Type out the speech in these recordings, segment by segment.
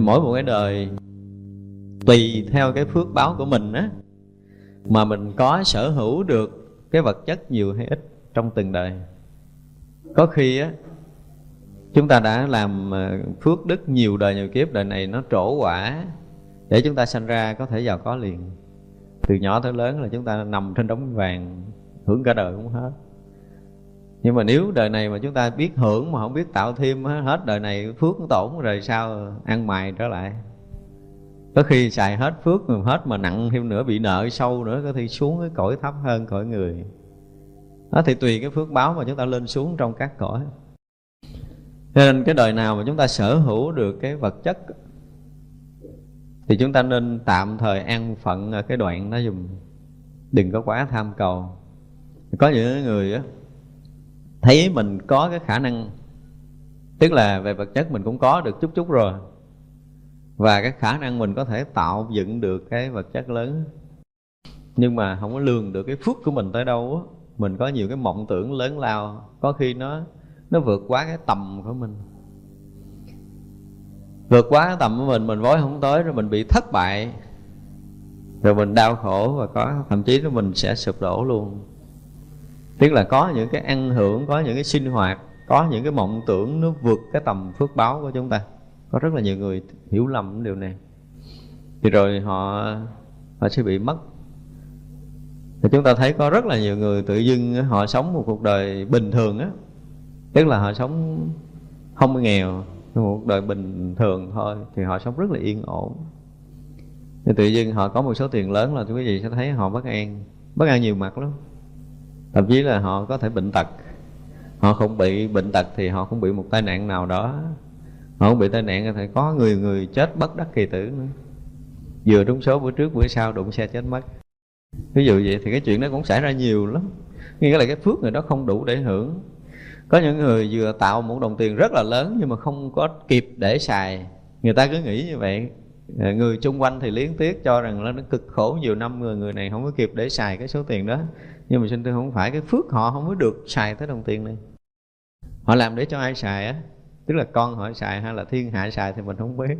mỗi một cái đời tùy theo cái phước báo của mình á, mà mình có sở hữu được cái vật chất nhiều hay ít trong từng đời. Có khi á, chúng ta đã làm à, phước đức nhiều đời, nhiều kiếp, đời này nó trổ quả để chúng ta sanh ra có thể giàu có liền. Từ nhỏ tới lớn là chúng ta nằm trên đống vàng, hưởng cả đời cũng hết nhưng mà nếu đời này mà chúng ta biết hưởng mà không biết tạo thêm hết đời này phước tổn, rồi sao ăn mày trở lại? Có khi xài hết phước, hết mà nặng thêm nữa, bị nợ sâu nữa, có khi xuống cái cõi thấp hơn cõi người. Đó thì tùy cái phước báo mà chúng ta lên xuống trong các cõi. Cho nên cái đời nào mà chúng ta sở hữu được cái vật chất thì chúng ta nên tạm thời an phận ở cái đoạn đó dùm. Đừng có quá tham cầu. Có những người á thấy mình có cái khả năng, tức là về vật chất mình cũng có được chút chút rồi. Và cái khả năng mình có thể tạo dựng được cái vật chất lớn. Nhưng mà không có lường được cái phước của mình tới đâu á. Mình có nhiều cái mộng tưởng lớn lao, có khi nó nó vượt quá cái tầm của mình. Vượt quá cái tầm của mình mình vối không tới rồi mình bị thất bại. Rồi mình đau khổ và có, thậm chí là mình sẽ sụp đổ luôn tức là có những cái ăn hưởng, có những cái sinh hoạt, có những cái mộng tưởng nó vượt cái tầm phước báo của chúng ta. Có rất là nhiều người hiểu lầm điều này. Thì rồi họ họ sẽ bị mất. Thì chúng ta thấy có rất là nhiều người tự dưng họ sống một cuộc đời bình thường á. Tức là họ sống không nghèo một đời bình thường thôi, thì họ sống rất là yên ổn. Thì tự dưng họ có một số tiền lớn là quý vị sẽ thấy họ bất an. Bất an nhiều mặt lắm thậm chí là họ có thể bệnh tật. Họ không bị bệnh tật thì họ không bị một tai nạn nào đó. Họ không bị tai nạn thì có người người chết bất đắc kỳ tử nữa. Vừa trúng số bữa trước, bữa sau đụng xe chết mất. Ví dụ vậy thì cái chuyện đó cũng xảy ra nhiều lắm. Nghĩa là cái phước người đó không đủ để hưởng. Có những người vừa tạo một đồng tiền rất là lớn nhưng mà không có kịp để xài. Người ta cứ nghĩ như vậy. Ờ, người chung quanh thì liếng tiếc cho rằng là nó cực khổ. Nhiều năm người người này không có kịp để xài cái số tiền đó nhưng mà xin thưa không phải, cái phước họ không có được xài tới đồng tiền này. Họ làm để cho ai xài á? Tức là con họ xài hay là thiên hạ xài thì mình không biết.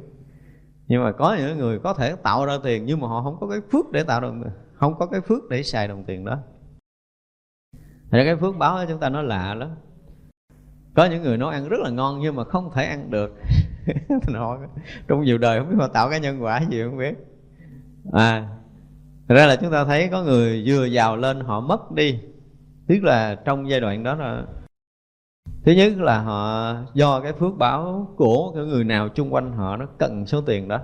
Nhưng mà có những người có thể tạo ra tiền nhưng mà họ không có cái phước để tạo đồng tiền, không có cái phước để xài đồng tiền đó. Thì cái phước báo của chúng ta nó lạ lắm. Có những người nấu ăn rất là ngon nhưng mà không thể ăn được. Họ trong nhiều đời không biết họ tạo cái nhân quả gì không biết. À Thật ra là chúng ta thấy có người vừa giàu lên họ mất đi. Tức là trong giai đoạn đó là Thứ nhất là họ do cái phước báo của cái người nào chung quanh họ nó cần số tiền đó.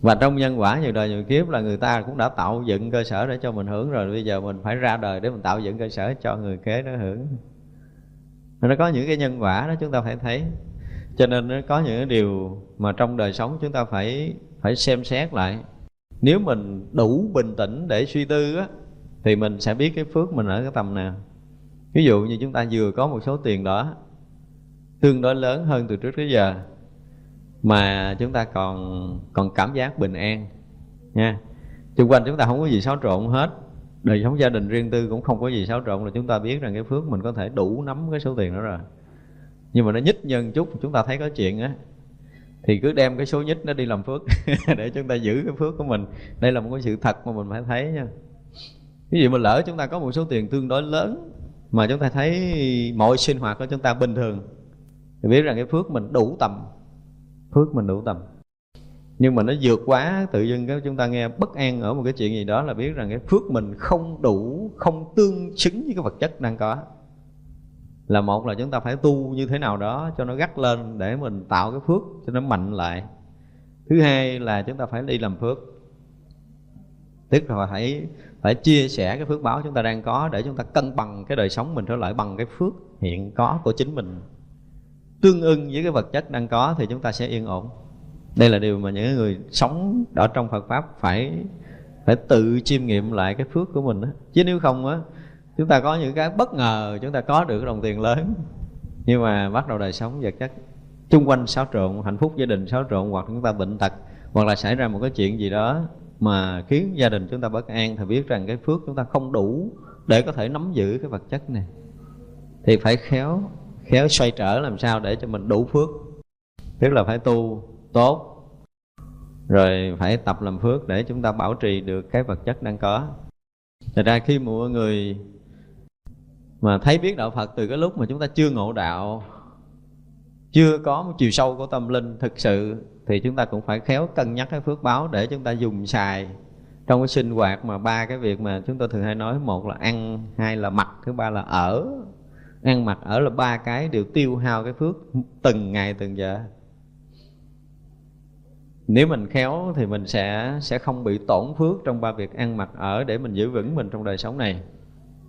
Và trong nhân quả nhiều đời nhiều kiếp là người ta cũng đã tạo dựng cơ sở để cho mình hưởng rồi. Bây giờ mình phải ra đời để mình tạo dựng cơ sở cho người kế nó hưởng. Nó có những cái nhân quả đó chúng ta phải thấy. Cho nên nó có những cái điều mà trong đời sống chúng ta phải phải xem xét lại nếu mình đủ bình tĩnh để suy tư á, thì mình sẽ biết cái phước mình ở cái tầm nào. Ví dụ như chúng ta vừa có một số tiền đó, tương đối lớn hơn từ trước tới giờ, mà chúng ta còn còn cảm giác bình an, nha. Xung quanh chúng ta không có gì xáo trộn hết, đời sống gia đình riêng tư cũng không có gì xáo trộn là chúng ta biết rằng cái phước mình có thể đủ nắm cái số tiền đó rồi. Nhưng mà nó nhích nhân chút, chúng ta thấy có chuyện á thì cứ đem cái số nhích nó đi làm phước. Để chúng ta giữ cái phước của mình. Đây là một cái sự thật mà mình phải thấy nha. Ví dụ mà lỡ chúng ta có một số tiền tương đối lớn mà chúng ta thấy mọi sinh hoạt của chúng ta bình thường, thì biết rằng cái phước mình đủ tầm. Phước mình đủ tầm. Nhưng mà nó vượt quá tự dưng cái chúng ta nghe bất an ở một cái chuyện gì đó là biết rằng cái phước mình không đủ, không tương xứng với cái vật chất đang có là một là chúng ta phải tu như thế nào đó cho nó gắt lên để mình tạo cái phước cho nó mạnh lại. Thứ hai là chúng ta phải đi làm phước. Tức là phải phải chia sẻ cái phước báo chúng ta đang có để chúng ta cân bằng cái đời sống mình trở lại bằng cái phước hiện có của chính mình. Tương ưng với cái vật chất đang có thì chúng ta sẽ yên ổn. Đây là điều mà những người sống ở trong Phật pháp phải phải tự chiêm nghiệm lại cái phước của mình đó. chứ nếu không á chúng ta có những cái bất ngờ, chúng ta có được cái đồng tiền lớn. Nhưng mà bắt đầu đời sống vật chất, chung quanh xáo trộn, hạnh phúc gia đình xáo trộn, hoặc chúng ta bệnh tật, hoặc là xảy ra một cái chuyện gì đó mà khiến gia đình chúng ta bất an, thì biết rằng cái phước chúng ta không đủ để có thể nắm giữ cái vật chất này. Thì phải khéo khéo xoay trở làm sao để cho mình đủ phước. Tức là phải tu tốt, rồi phải tập làm phước để chúng ta bảo trì được cái vật chất đang có. Thật ra khi mọi người mà thấy biết đạo Phật từ cái lúc mà chúng ta chưa ngộ đạo, chưa có một chiều sâu của tâm linh thực sự, thì chúng ta cũng phải khéo cân nhắc cái phước báo để chúng ta dùng xài. Trong cái sinh hoạt mà ba cái việc mà chúng tôi thường hay nói, một là ăn, hai là mặc, thứ ba là ở. Ăn mặc ở là ba cái đều tiêu hao cái phước từng ngày, từng giờ. Nếu mình khéo thì mình sẽ sẽ không bị tổn phước trong ba việc ăn mặc ở để mình giữ vững mình trong đời sống này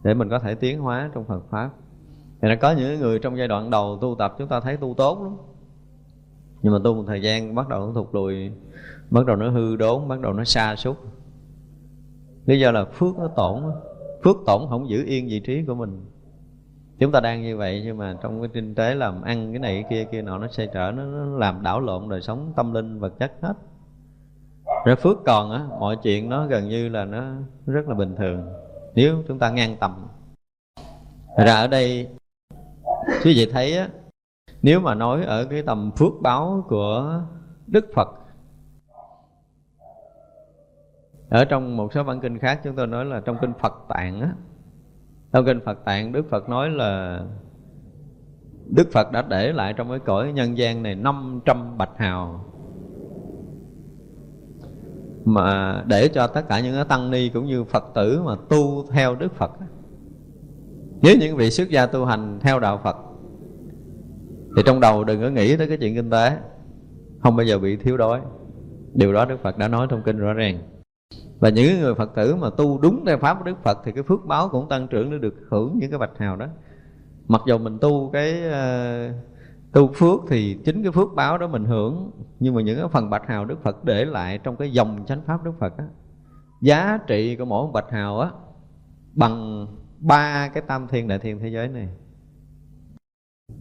để mình có thể tiến hóa trong Phật pháp. Thì nó có những người trong giai đoạn đầu tu tập chúng ta thấy tu tốt lắm. Nhưng mà tu một thời gian bắt đầu nó thụt lùi bắt đầu nó hư đốn bắt đầu nó xa sút. Lý do là phước nó tổn phước tổn không giữ yên vị trí của mình. Chúng ta đang như vậy nhưng mà trong cái kinh tế làm ăn cái này cái kia kia nọ nó xoay trở nó, nó làm đảo lộn đời sống tâm linh vật chất hết. Rồi phước còn á mọi chuyện nó gần như là nó rất là bình thường nếu chúng ta ngang tầm. Ra ở đây, quý vị thấy á, nếu mà nói ở cái tầm phước báo của đức phật, ở trong một số bản kinh khác chúng tôi nói là trong kinh phật tạng á, trong kinh phật tạng đức phật nói là đức phật đã để lại trong cái cõi nhân gian này 500 bạch hào mà để cho tất cả những tăng ni cũng như phật tử mà tu theo đức phật. Nếu những vị xuất gia tu hành theo đạo phật thì trong đầu đừng có nghĩ tới cái chuyện kinh tế. Không bao giờ bị thiếu đói. Điều đó đức phật đã nói trong kinh rõ ràng. Và những người phật tử mà tu đúng theo pháp của đức phật thì cái phước báo cũng tăng trưởng để được hưởng những cái bạch hào đó. Mặc dù mình tu cái uh, tu phước thì chính cái phước báo đó mình hưởng nhưng mà những cái phần bạch hào đức phật để lại trong cái dòng chánh pháp đức phật á giá trị của mỗi bạch hào á bằng ba cái tam thiên đại thiên thế giới này.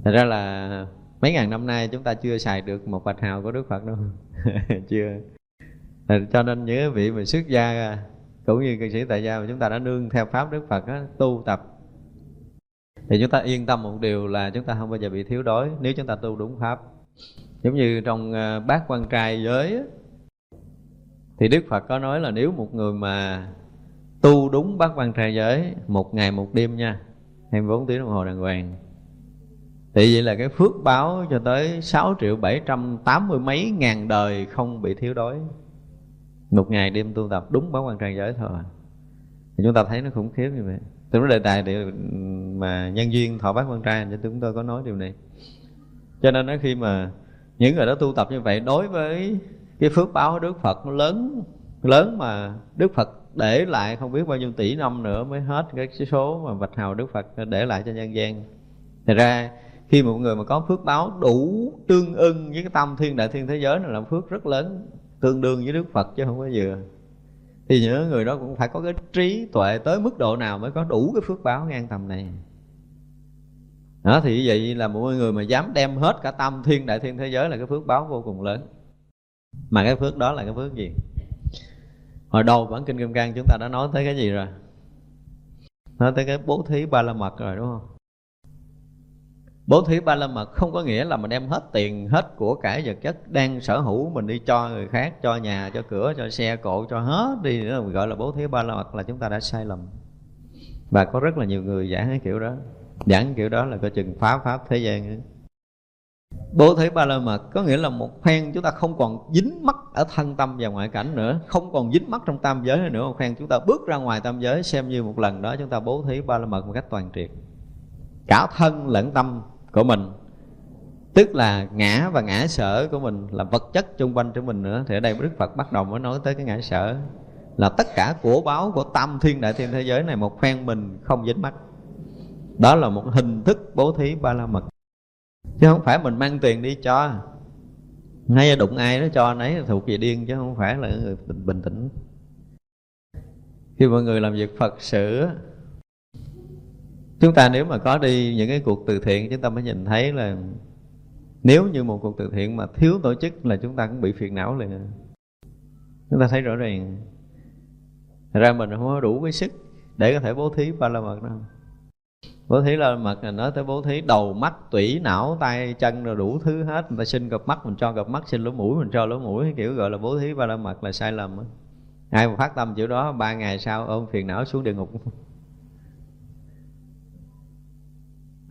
Thật ra là mấy ngàn năm nay chúng ta chưa xài được một bạch hào của đức phật đâu. Chưa. Cho nên những vị mà xuất gia cũng như cư sĩ tại gia mà chúng ta đã nương theo pháp đức phật á, tu tập thì chúng ta yên tâm một điều là chúng ta không bao giờ bị thiếu đói nếu chúng ta tu đúng pháp. Giống như trong ờ, bát quan trai giới thì đức phật có nói là nếu một người mà tu đúng bát quan trai giới một ngày một đêm nha 24 tiếng đồng hồ đàng hoàng, thì vậy là cái phước báo cho tới 6 triệu 780 mấy ngàn đời không bị thiếu đói. Một ngày đêm tu tập đúng bát quan trai giới thôi. Thì chúng ta thấy nó khủng khiếp như vậy từ cái đề tài để mà nhân duyên thọ bát quan trai cho chúng tôi có nói điều này. Cho nên nói khi mà những người đó tu tập như vậy, đối với cái phước báo của Đức Phật, nó lớn lớn mà Đức Phật để lại không biết bao nhiêu tỷ năm nữa mới hết cái số mà bạch hào Đức Phật để lại cho nhân gian. Thì ra, khi một người mà có phước báo đủ tương ưng với cái tâm thiên đại thiên thế giới này là phước rất lớn, tương đương với Đức Phật chứ không có vừa thì nhớ người đó cũng phải có cái trí tuệ tới mức độ nào mới có đủ cái phước báo ngang tầm này. Đó, thì vậy là mỗi người mà dám đem hết cả tâm thiên đại thiên thế giới là cái phước báo vô cùng lớn. Mà cái phước đó là cái phước gì? Hồi đầu bản kinh kim cang chúng ta đã nói tới cái gì rồi? Nói tới cái bố thí ba la mật rồi, đúng không? Bố thí ba la mật không có nghĩa là mình đem hết tiền hết của cải vật chất đang sở hữu mình đi cho người khác, cho nhà, cho cửa, cho xe cộ, cho hết đi nữa. Mình gọi là bố thí ba la mật là chúng ta đã sai lầm. Và có rất là nhiều người giảng cái kiểu đó. Giảng kiểu đó là coi chừng phá pháp thế gian ấy. bố thí ba la mật có nghĩa là một phen chúng ta không còn dính mắc ở thân tâm và ngoại cảnh nữa, không còn dính mắc trong tam giới nữa. Một phen chúng ta bước ra ngoài tam giới, xem như một lần đó chúng ta bố thí ba la mật một cách toàn triệt. Cả thân lẫn tâm của mình. Tức là ngã và ngã sở của mình là vật chất chung quanh của mình nữa. Thì ở đây đức phật bắt đầu mới nói tới cái ngã sở. Là tất cả của báo của tam thiên đại, thiên thế giới này một phen mình không dính mắt đó là một hình thức bố thí ba la mật chứ không phải mình mang tiền đi cho. Ngay đụng ai đó cho, nấy thuộc về điên, chứ không phải là người bình tĩnh. Khi mọi người làm việc phật sự chúng ta nếu mà có đi những cái cuộc từ thiện, chúng ta mới nhìn thấy là nếu như một cuộc từ thiện mà thiếu tổ chức là chúng ta cũng bị phiền não liền. Chúng ta thấy rõ ràng. Thật ra mình không có đủ cái sức để có thể bố thí ba la mật đâu. Bố thí la mật là nói tới bố thí đầu mắt, tủy, não, tay, chân, rồi đủ thứ hết. Người ta xin gặp mắt mình cho gặp mắt xin lỗ mũi mình cho, lỗ mũi, kiểu gọi là bố thí ba la mật là sai lầm ai mà phát tâm chữ đó, ba ngày sau ôm phiền não xuống địa ngục.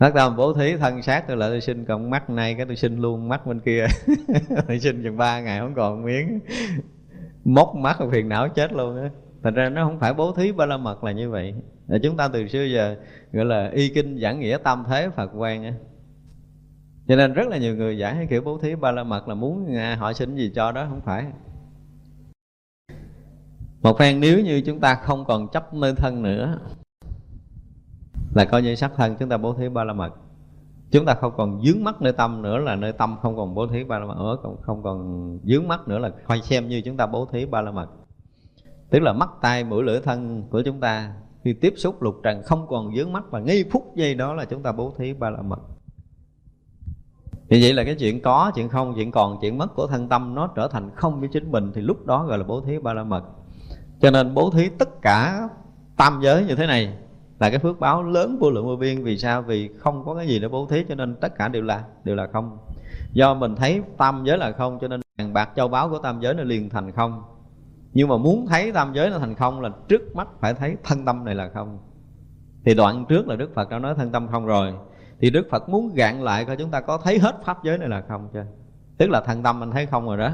Phát tâm bố thí thân xác tôi lại tôi xin, còn mắt này cái tôi xin luôn, mắt bên kia. Tôi xin chừng ba ngày không còn miếng. Móc mắt phiền não chết luôn á. Thành ra nó không phải bố thí ba la mật là như vậy. Là chúng ta từ xưa giờ gọi là y kinh giảng nghĩa tam thế phật quan á. Cho nên rất là nhiều người giảng cái kiểu bố thí ba la mật là muốn à, họ xin gì cho đó, không phải. Một phen nếu như chúng ta không còn chấp nơi thân nữa là coi như sắc thân chúng ta bố thí ba la mật chúng ta không còn dướng mắt nơi tâm nữa là nơi tâm không còn bố thí ba la mật nữa còn không còn dướng mắt nữa là coi xem như chúng ta bố thí ba la mật tức là mắt tay mũi, lưỡi, thân của chúng ta khi tiếp xúc lục trần không còn dướng mắt và ngay phút giây đó là chúng ta bố thí ba la mật như vậy là cái chuyện có, chuyện không, chuyện còn, chuyện mất của thân tâm nó trở thành không với chính mình thì lúc đó gọi là bố thí ba la mật cho nên bố thí tất cả tam giới như thế này là cái phước báo lớn vô lượng vô biên. Vì sao? Vì không có cái gì để bố thí, cho nên tất cả đều là đều là không. Do mình thấy tam giới là không, cho nên vàng bạc châu báu của tam giới nó liền thành không. Nhưng mà muốn thấy tam giới nó thành không là trước mắt phải thấy thân tâm này là không. Thì đoạn trước là đức phật đã nói thân tâm không rồi. Thì đức phật muốn gạn lại coi chúng ta có thấy hết pháp giới này là không chưa? Tức là thân tâm mình thấy không rồi đó.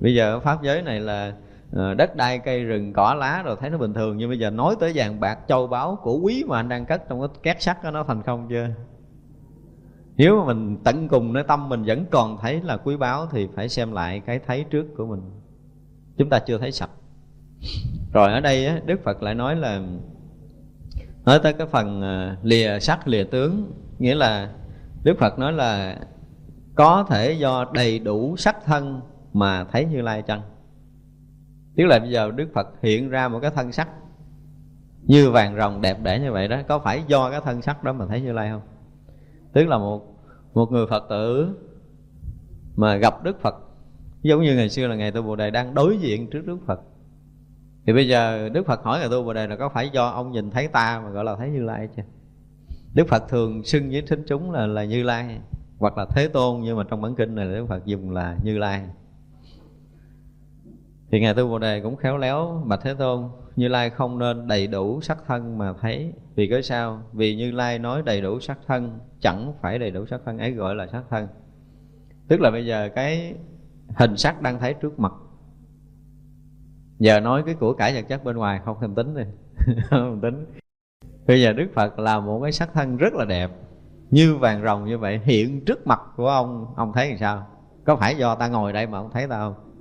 Bây giờ pháp giới này là Ờ, đất đai cây rừng cỏ lá rồi thấy nó bình thường. Nhưng bây giờ nói tới vàng bạc châu báu của quý mà anh đang cất trong cái két sắt đó nó thành không chưa? Nếu mà mình tận cùng nơi tâm mình vẫn còn thấy là quý báu thì phải xem lại cái thấy trước của mình. Chúng ta chưa thấy sạch. Rồi ở đây á, đức phật lại nói là nói tới cái phần ờ, lìa sắc lìa tướng. Nghĩa là đức phật nói là có thể do đầy đủ sắc thân mà thấy như lai chăng? Tức là bây giờ đức phật hiện ra một cái thân sắc như vàng rồng đẹp đẽ như vậy đó, có phải do cái thân sắc đó mà thấy như lai không? Tức là một một người phật tử mà gặp đức phật, giống như ngày xưa là ngày tu bồ đề đang đối diện trước đức phật. Thì bây giờ đức phật hỏi ngày tu bồ đề là có phải do ông nhìn thấy ta mà gọi là thấy như lai chưa? Đức phật thường xưng với thính chúng là là như lai hoặc là thế tôn, nhưng mà trong bản kinh này đức phật dùng là như lai thì ngài tu bồ đề cũng khéo léo bạch thế tôn, như lai không nên đầy đủ sắc thân mà thấy. Vì cái sao? Vì như lai nói đầy đủ sắc thân, chẳng phải đầy đủ sắc thân, ấy gọi là sắc thân. Tức là bây giờ cái hình sắc đang thấy trước mặt. Giờ nói cái của cải vật chất bên ngoài, không thèm tính đi. Không tính. Bây giờ đức phật là một cái sắc thân rất là đẹp. Như vàng rồng như vậy, hiện trước mặt của ông ông thấy làm sao? Có phải do ta ngồi đây mà ông thấy ta không?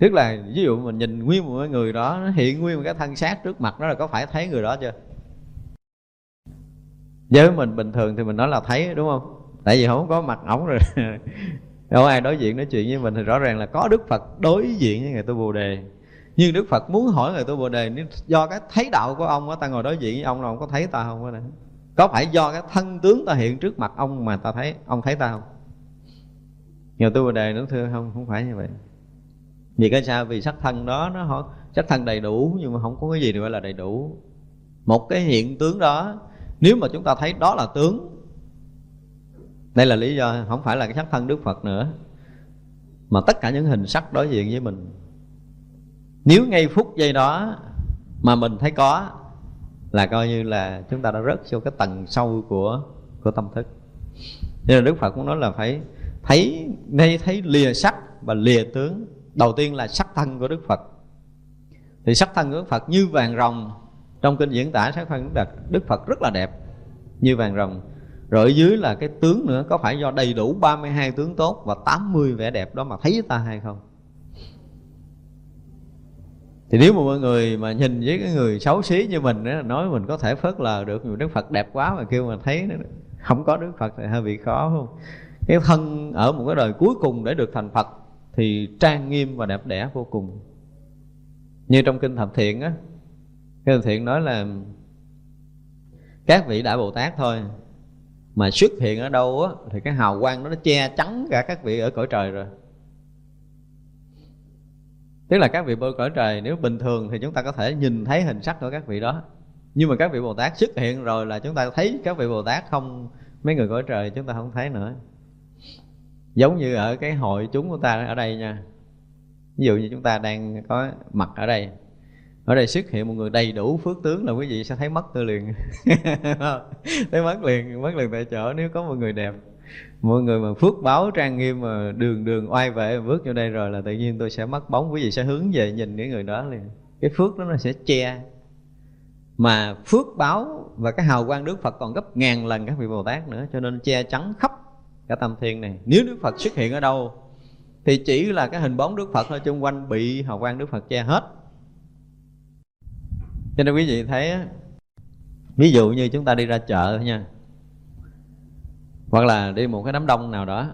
Tức là ví dụ mình nhìn nguyên một người đó, nó hiện nguyên một cái thân xác trước mặt nó là có phải thấy người đó chưa? Với mình bình thường thì mình nói là thấy, đúng không? Tại vì không có mặt ổng rồi. Đâu ai đối diện nói chuyện với mình thì rõ ràng là có đức phật đối diện với người tu bồ đề. Nhưng đức phật muốn hỏi người tu bồ đề do cái thấy đạo của ông á, ta ngồi đối diện với ông là ông có thấy ta không có phải do cái thân tướng ta hiện trước mặt ông mà ta thấy, ông thấy ta không? Người tu bồ đề nó thưa, không không phải như vậy vì cái sao? Vì sắc thân đó, nó họ, sắc thân đầy đủ, nhưng mà không có cái gì gọi là đầy đủ. Một cái hiện tướng đó, nếu mà chúng ta thấy đó là tướng, đây là lý do, không phải là cái sắc thân đức phật nữa, mà tất cả những hình sắc đối diện với mình. Nếu ngay phút giây đó mà mình thấy có, là coi như là chúng ta đã rớt vô cái tầng sâu của của tâm thức. Nên là đức phật cũng nói là phải thấy, ngay thấy lìa sắc và lìa tướng đầu tiên là sắc thân của đức phật. Thì sắc thân của đức phật như vàng rồng. Trong kinh diễn tả sắc thân đức đức phật rất là đẹp như vàng rồng. Rồi ở dưới là cái tướng nữa có phải do đầy đủ 32 tướng tốt và 80 vẻ đẹp đó mà thấy ta hay không? Thì nếu mà mọi người mà nhìn với cái người xấu xí như mình đó, nói mình có thể phớt lờ được người đức phật đẹp quá mà kêu mà thấy nó không có đức phật thì hơi bị khó không? Cái thân ở một cái đời cuối cùng để được thành phật thì trang nghiêm và đẹp đẽ vô cùng. Như trong kinh thập thiện á, kinh thập thiện nói là các vị đại bồ tát thôi mà xuất hiện ở đâu á, thì cái hào quang đó nó che chắn cả các vị ở cõi trời rồi. Tức là các vị bơi cõi trời nếu bình thường thì chúng ta có thể nhìn thấy hình sắc của các vị đó. Nhưng mà các vị bồ tát xuất hiện rồi là chúng ta thấy các vị bồ tát không, mấy người cõi trời chúng ta không thấy nữa giống như ở cái hội chúng của ta ở đây nha. Ví dụ như chúng ta đang có mặt ở đây. Ở đây xuất hiện một người đầy đủ phước tướng là quý vị sẽ thấy mất tôi liền. Thấy mất liền mất liền tại chỗ nếu có một người đẹp. Mọi người mà phước báo trang nghiêm mà đường đường oai vệ bước vô đây rồi là tự nhiên tôi sẽ mất bóng. Quý vị sẽ hướng về nhìn cái người đó liền. Cái phước đó nó sẽ che. Mà phước báo và cái hào quang Đức Phật còn gấp ngàn lần các vị Bồ Tát nữa, cho nên che chắn khắp cả tâm thiên này. Nếu Đức Phật xuất hiện ở đâu, thì chỉ là cái hình bóng Đức Phật ở chung quanh bị hào quang Đức Phật che hết. Cho nên quý vị thấy ví dụ như chúng ta đi ra chợ thôi nha, hoặc là đi một cái đám đông nào đó,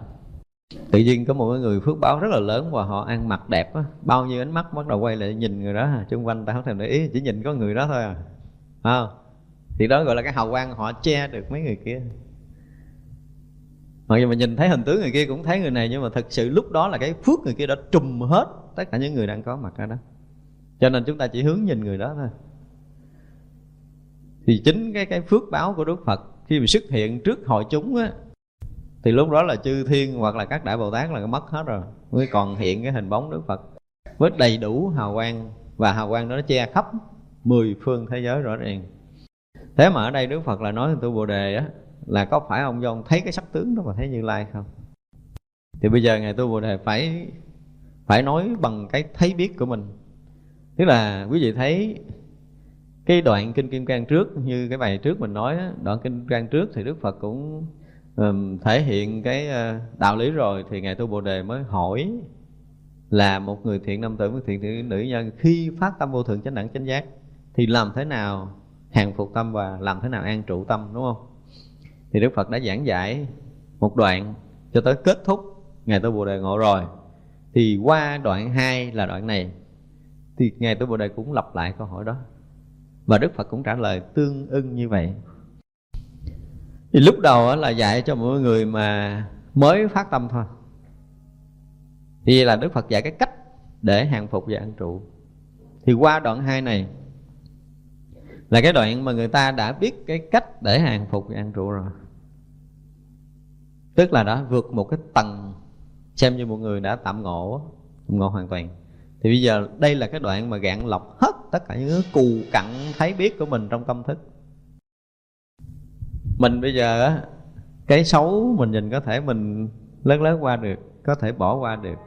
tự nhiên có một người phước báo rất là lớn và họ ăn mặc đẹp á, bao nhiêu ánh mắt bắt đầu quay lại nhìn người đó. Chung quanh ta không thèm để ý, chỉ nhìn có người đó thôi à. À thì đó gọi là cái hào quang họ che được mấy người kia mặc dù mình nhìn thấy hình tướng người kia cũng thấy người này, nhưng mà thật sự lúc đó là cái phước người kia đã trùm hết tất cả những người đang có mặt ở đó. Cho nên chúng ta chỉ hướng nhìn người đó thôi. Thì chính cái cái phước báo của Đức Phật khi mà xuất hiện trước hội chúng á, thì lúc đó là chư thiên hoặc là các đại bồ tát là mất hết rồi, mới còn hiện cái hình bóng Đức Phật với đầy đủ hào quang. Và hào quang đó nó che khắp mười phương thế giới rõ ràng. Thế mà ở đây Đức Phật là nói tu Bồ Đề á là có phải ông do ông thấy cái sắc tướng đó mà thấy Như Lai không? Thì bây giờ ngài tu Bồ Đề phải phải nói bằng cái thấy biết của mình. Tức là quý vị thấy cái đoạn kinh kim cang trước như cái bài trước mình nói đoạn kinh kim cang trước thì đức phật cũng um, thể hiện cái uh, đạo lý rồi thì ngài tu bồ đề mới hỏi là một người thiện nam tử một thiện, thiện nữ nhân khi phát tâm vô thượng chánh đẳng chánh giác thì làm thế nào hàng phục tâm và làm thế nào an trụ tâm đúng không? Thì đức phật đã giảng dạy một đoạn cho tới kết thúc ngày tôi bồ đề ngộ rồi. Thì qua đoạn 2 là đoạn này. Thì ngài tôi bồ đề cũng lặp lại câu hỏi đó. Và đức phật cũng trả lời tương ưng như vậy. Thì lúc đầu là dạy cho mọi người mà mới phát tâm thôi. Thì là đức phật dạy cái cách để hàng phục và ăn trụ. Thì qua đoạn 2 này là cái đoạn mà người ta đã biết cái cách để hàng phục và ăn trụ rồi tức là đã vượt một cái tầng, xem như một người đã tạm ngộ tạm ngộ hoàn toàn. Thì bây giờ đây là cái đoạn mà gạn lọc hết tất cả những cái cù cặn thấy biết của mình trong tâm thức. Mình bây giờ á, cái xấu mình nhìn có thể mình lớn lớn qua được, có thể bỏ qua được.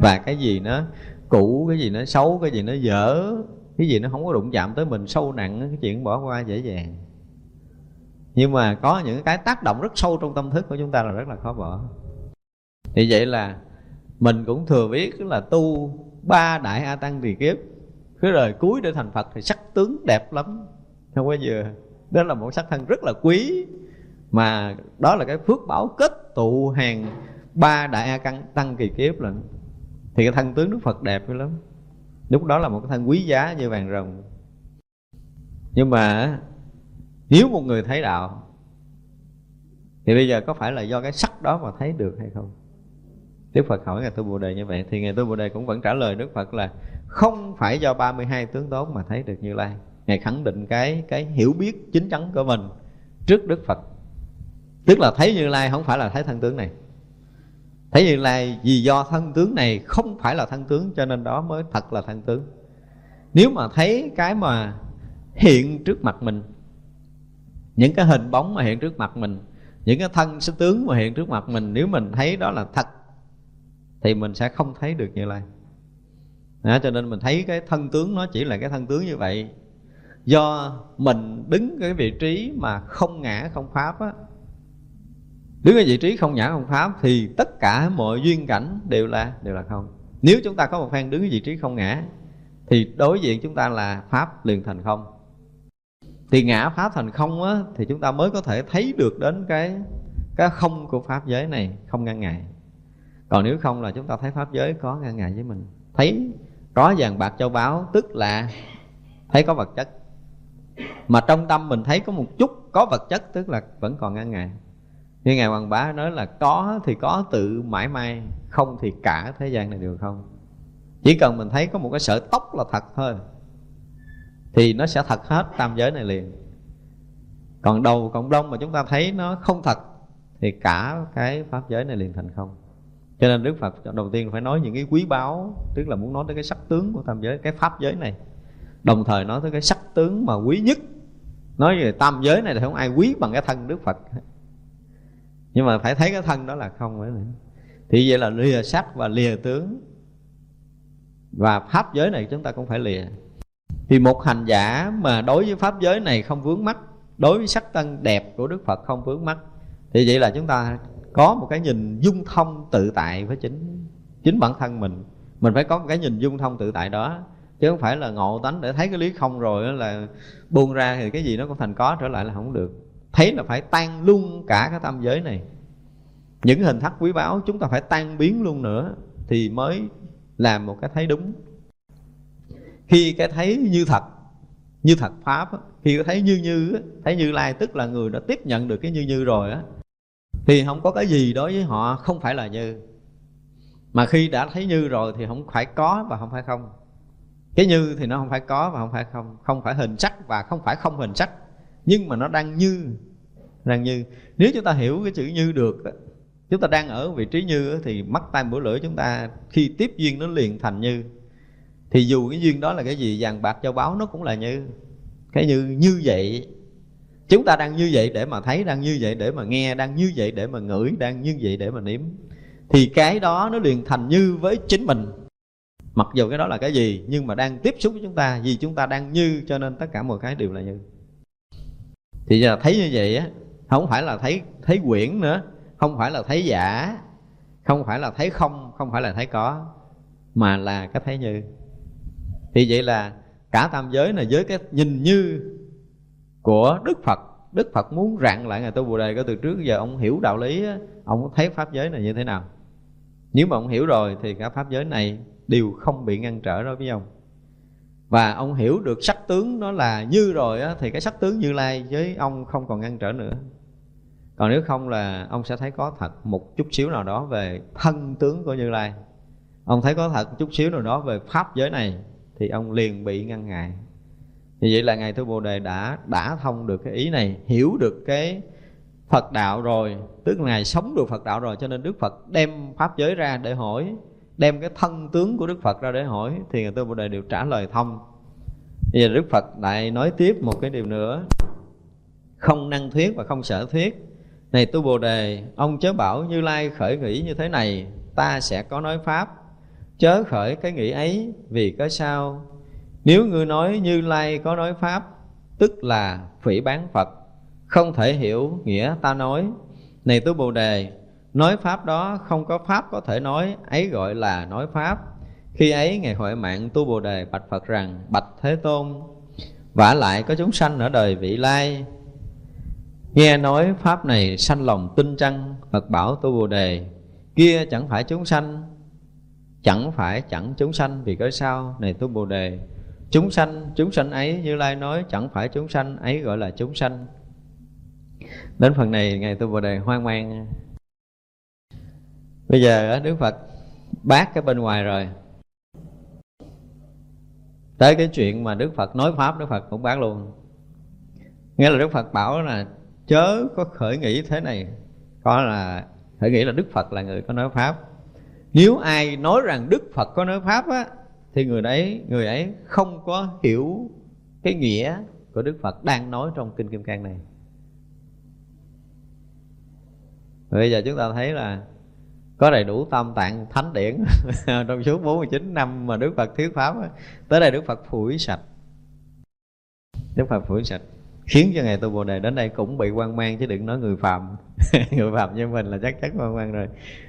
Và cái gì nó cũ, cái gì nó xấu, cái gì nó dở, cái gì nó không có đụng chạm tới mình, sâu nặng cái chuyện bỏ qua dễ dàng nhưng mà có những cái tác động rất sâu trong tâm thức của chúng ta là rất là khó bỏ. Thì vậy là mình cũng thừa biết là tu ba đại a tăng thì kiếp, cái đời cuối để thành phật thì sắc tướng đẹp lắm. Không có vừa. Đó là một sắc thân rất là quý. Mà đó là cái phước báo kết tụ hàng ba đại a căn tăng kỳ kiếp lần thì cái thân tướng đức phật đẹp lắm. Lúc đó là một cái thân quý giá như vàng rồng. Nhưng mà nếu một người thấy đạo, thì bây giờ có phải là do cái sắc đó mà thấy được hay không? Đức Phật hỏi Ngài Tu Bồ Đề như vậy, Thì Ngài Tu Bồ Đề cũng vẫn trả lời Đức Phật là Không phải do 32 tướng tốt mà thấy được Như Lai. Ngài khẳng định cái cái hiểu biết chính chắn của mình Trước Đức Phật. Tức là thấy Như Lai không phải là thấy thân tướng này. Thấy Như Lai vì do thân tướng này không phải là thân tướng, Cho nên đó mới thật là thân tướng. Nếu mà thấy cái mà hiện trước mặt mình những cái hình bóng mà hiện trước mặt mình Những cái thân sức tướng mà hiện trước mặt mình Nếu mình thấy đó là thật thì mình sẽ không thấy được như lai. Đó, cho nên mình thấy cái thân tướng nó chỉ là cái thân tướng như vậy. Do mình đứng cái vị trí mà không ngã không pháp á đứng ở vị trí không ngã không pháp thì tất cả mọi duyên cảnh đều là đều là không. Nếu chúng ta có một phen đứng ở vị trí không ngã thì đối diện chúng ta là pháp liền thành không thì ngã pháp thành không á, thì chúng ta mới có thể thấy được đến cái cái không của pháp giới này, không ngăn ngại còn nếu không là chúng ta thấy pháp giới có ngăn ngại với mình. Thấy, có vàng bạc châu báu, tức là thấy có vật chất. Mà trong tâm mình thấy có một chút có vật chất, tức là vẫn còn ngăn ngại như ngài hoàng bá nói là có thì có tự mãi may, không thì cả thế gian này đều không. Chỉ cần mình thấy có một cái sợi tóc là thật thôi thì nó sẽ thật hết tam giới này liền. Còn đầu cộng đông mà chúng ta thấy nó không thật, thì cả cái pháp giới này liền thành không. Cho nên đức phật đầu tiên phải nói những cái quý báu, tức là muốn nói tới cái sắc tướng của tam giới, cái pháp giới này. Đồng thời nói tới cái sắc tướng mà quý nhất. Nói về tam giới này thì không ai quý bằng cái thân đức phật. Nhưng mà phải thấy cái thân đó là không phải nữa thì vậy là lìa sắc và lìa tướng. Và pháp giới này chúng ta cũng phải lìa thì một hành giả mà đối với pháp giới này không vướng mắt đối với sắc tân đẹp của đức phật không vướng mắt thì vậy là chúng ta có một cái nhìn dung thông tự tại với chính chính bản thân mình. Mình phải có một cái nhìn dung thông tự tại đó, chứ không phải là ngộ tánh để thấy cái lý không rồi là buông ra thì cái gì nó cũng thành có, trở lại là không được. Thấy là phải tan luôn cả cái tâm giới này. Những hình thắc quý báu chúng ta phải tan biến luôn nữa thì mới làm một cái thấy đúng khi cái thấy như thật như thật pháp khi thấy như như thấy như lai tức là người đã tiếp nhận được cái như như rồi á, thì không có cái gì đối với họ, không phải là như. Mà khi đã thấy như rồi thì không phải có và không phải không. Cái như thì nó không phải có và không phải không không phải hình sắc và không phải không hình sắc, nhưng mà nó đang như đang như. Nếu chúng ta hiểu cái chữ như được chúng ta đang ở vị trí như thì mắt tay mũi lưỡi chúng ta khi tiếp duyên nó liền thành như thì dù cái duyên đó là cái gì, vàng bạc châu báu nó cũng là như, cái như như vậy. Chúng ta đang như vậy để mà thấy, đang như vậy để mà nghe, đang như vậy để mà ngửi, đang như vậy để mà nếm. Thì cái đó nó liền thành như với chính mình. Mặc dù cái đó là cái gì, nhưng mà đang tiếp xúc với chúng ta, vì chúng ta đang như, cho nên tất cả mọi cái đều là như. Thì giờ thấy như vậy á, không phải là thấy thấy quyển nữa, không phải là thấy giả, không phải là thấy không không phải là thấy có, mà là cái thấy như thì vậy là cả tam giới này với cái nhìn như của đức phật. Đức phật muốn rạng lại ngài tu bồ đề có từ trước. Giờ ông hiểu đạo lý ông thấy pháp giới này như thế nào? Nếu mà ông hiểu rồi thì cả pháp giới này đều không bị ngăn trở đối với ông. Và ông hiểu được sắc tướng nó là như rồi á, thì cái sắc tướng như lai với ông không còn ngăn trở nữa. Còn nếu không là ông sẽ thấy có thật một chút xíu nào đó về thân tướng của như lai. Ông thấy có thật chút xíu nào đó về pháp giới này thì ông liền bị ngăn ngại. Như vậy là ngài tu bồ đề đã đã thông được cái ý này, hiểu được cái phật đạo rồi, tức là ngài sống được phật đạo rồi, cho nên đức phật đem pháp giới ra để hỏi, đem cái thân tướng của đức phật ra để hỏi, thì ngài tu bồ đề đều trả lời thông. Bây giờ đức phật lại nói tiếp một cái điều nữa, không năng thuyết và không sở thuyết. Này tu bồ đề, ông chớ bảo như lai khởi nghĩ như thế này, ta sẽ có nói pháp chớ khởi cái nghĩ ấy, vì có sao? Nếu ngươi nói như lai có nói pháp, tức là phỉ bán phật, không thể hiểu nghĩa ta nói. Này tu bồ đề, nói pháp đó không có pháp có thể nói, ấy gọi là nói pháp. Khi ấy ngài hội mạng tu bồ đề bạch phật rằng, bạch thế tôn, vả lại có chúng sanh ở đời vị lai? Nghe nói pháp này sanh lòng tin chăng? Phật bảo tu bồ đề, kia chẳng phải chúng sanh chẳng phải chẳng chúng sanh, vì cớ sao? Này tu bồ đề, chúng sanh chúng sanh ấy, như lai nói, chẳng phải chúng sanh ấy gọi là chúng sanh. Đến phần này, ngài tu bồ đề hoang mang. Bây giờ đức phật bác cái bên ngoài rồi. Tới cái chuyện mà đức phật nói pháp, đức phật cũng bác luôn. Nghĩa là đức phật bảo là, chớ có khởi nghĩ thế này. Có là, khởi nghĩ là đức phật là người có nói pháp nếu ai nói rằng đức phật có nói pháp á, thì người đấy, người ấy không có hiểu cái nghĩa của đức phật đang nói trong kinh kim cang này. Bây giờ chúng ta thấy là có đầy đủ tâm tạng thánh điển trong suốt 49 năm mà Đức Phật thuyết pháp tới đây Đức Phật phủi sạch. Đức Phật phủi sạch. Khiến cho ngài tu bồ đề đến đây cũng bị quan mang chứ đừng nói người phàm. Người phàm như mình là chắc chắn quan mang rồi.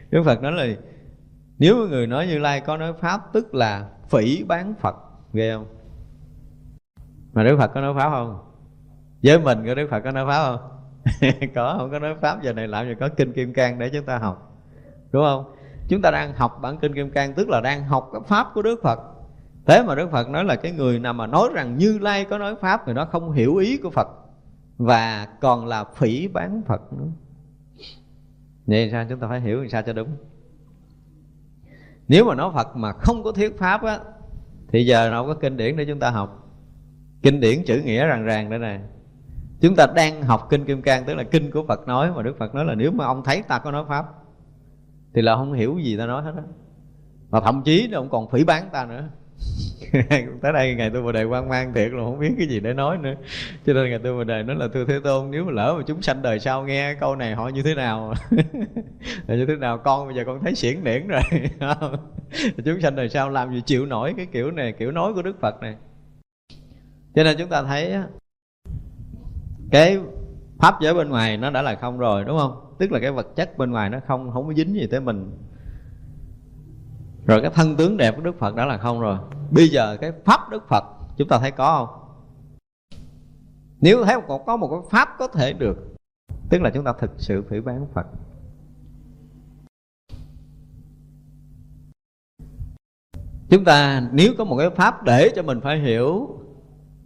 Đức Phật nói là nếu người nói như lai có nói pháp, tức là phỉ bán Phật, ghê không? Mà Đức Phật có nói pháp không? Với mình có Đức Phật có nói pháp không? Có không có nói pháp, giờ này làm gì có kinh kim cang để chúng ta học, đúng không? Chúng ta đang học bản kinh kim cang, tức là đang học cái pháp của đức phật. Thế mà đức phật nói là cái người nào mà nói rằng như lai có nói pháp thì nó không hiểu ý của phật, và còn là phỉ bán phật nữa. Vậy sao chúng ta phải hiểu làm sao cho đúng? Nếu mà nói phật mà không có thuyết pháp á, thì giờ đâu có kinh điển để chúng ta học. Kinh điển chữ nghĩa ràng ràng đây này chúng ta đang học kinh kim cang, tức là kinh của phật nói, mà đức phật nói là nếu mà ông thấy ta có nói pháp, thì là không hiểu gì ta nói hết á. Và thậm chí ông còn phỉ bán ta nữa. tới đây ngày tôi bồ đề quan mang thiệt là không biết cái gì để nói nữa. Cho nên ngày tôi bồ đề nói là, thưa thế tôn, nếu mà lỡ mà chúng sanh đời sau nghe câu này họ như thế nào? Là như thế nào? Con bây giờ con thấy xiển điển rồi. Chúng sanh đời sau làm gì chịu nổi cái kiểu này, kiểu nói của đức phật này? Cho nên chúng ta thấy cái pháp giới bên ngoài nó đã là không rồi, đúng không? Tức là cái vật chất bên ngoài nó không không có dính gì tới mình rồi cái thân tướng đẹp của đức phật đã là không rồi. Bây giờ cái pháp đức phật, chúng ta thấy có không? Nếu thấy một có một cái pháp có thể được, tức là chúng ta thực sự phỉ bán phật. Chúng ta nếu có một cái pháp để cho mình phải hiểu,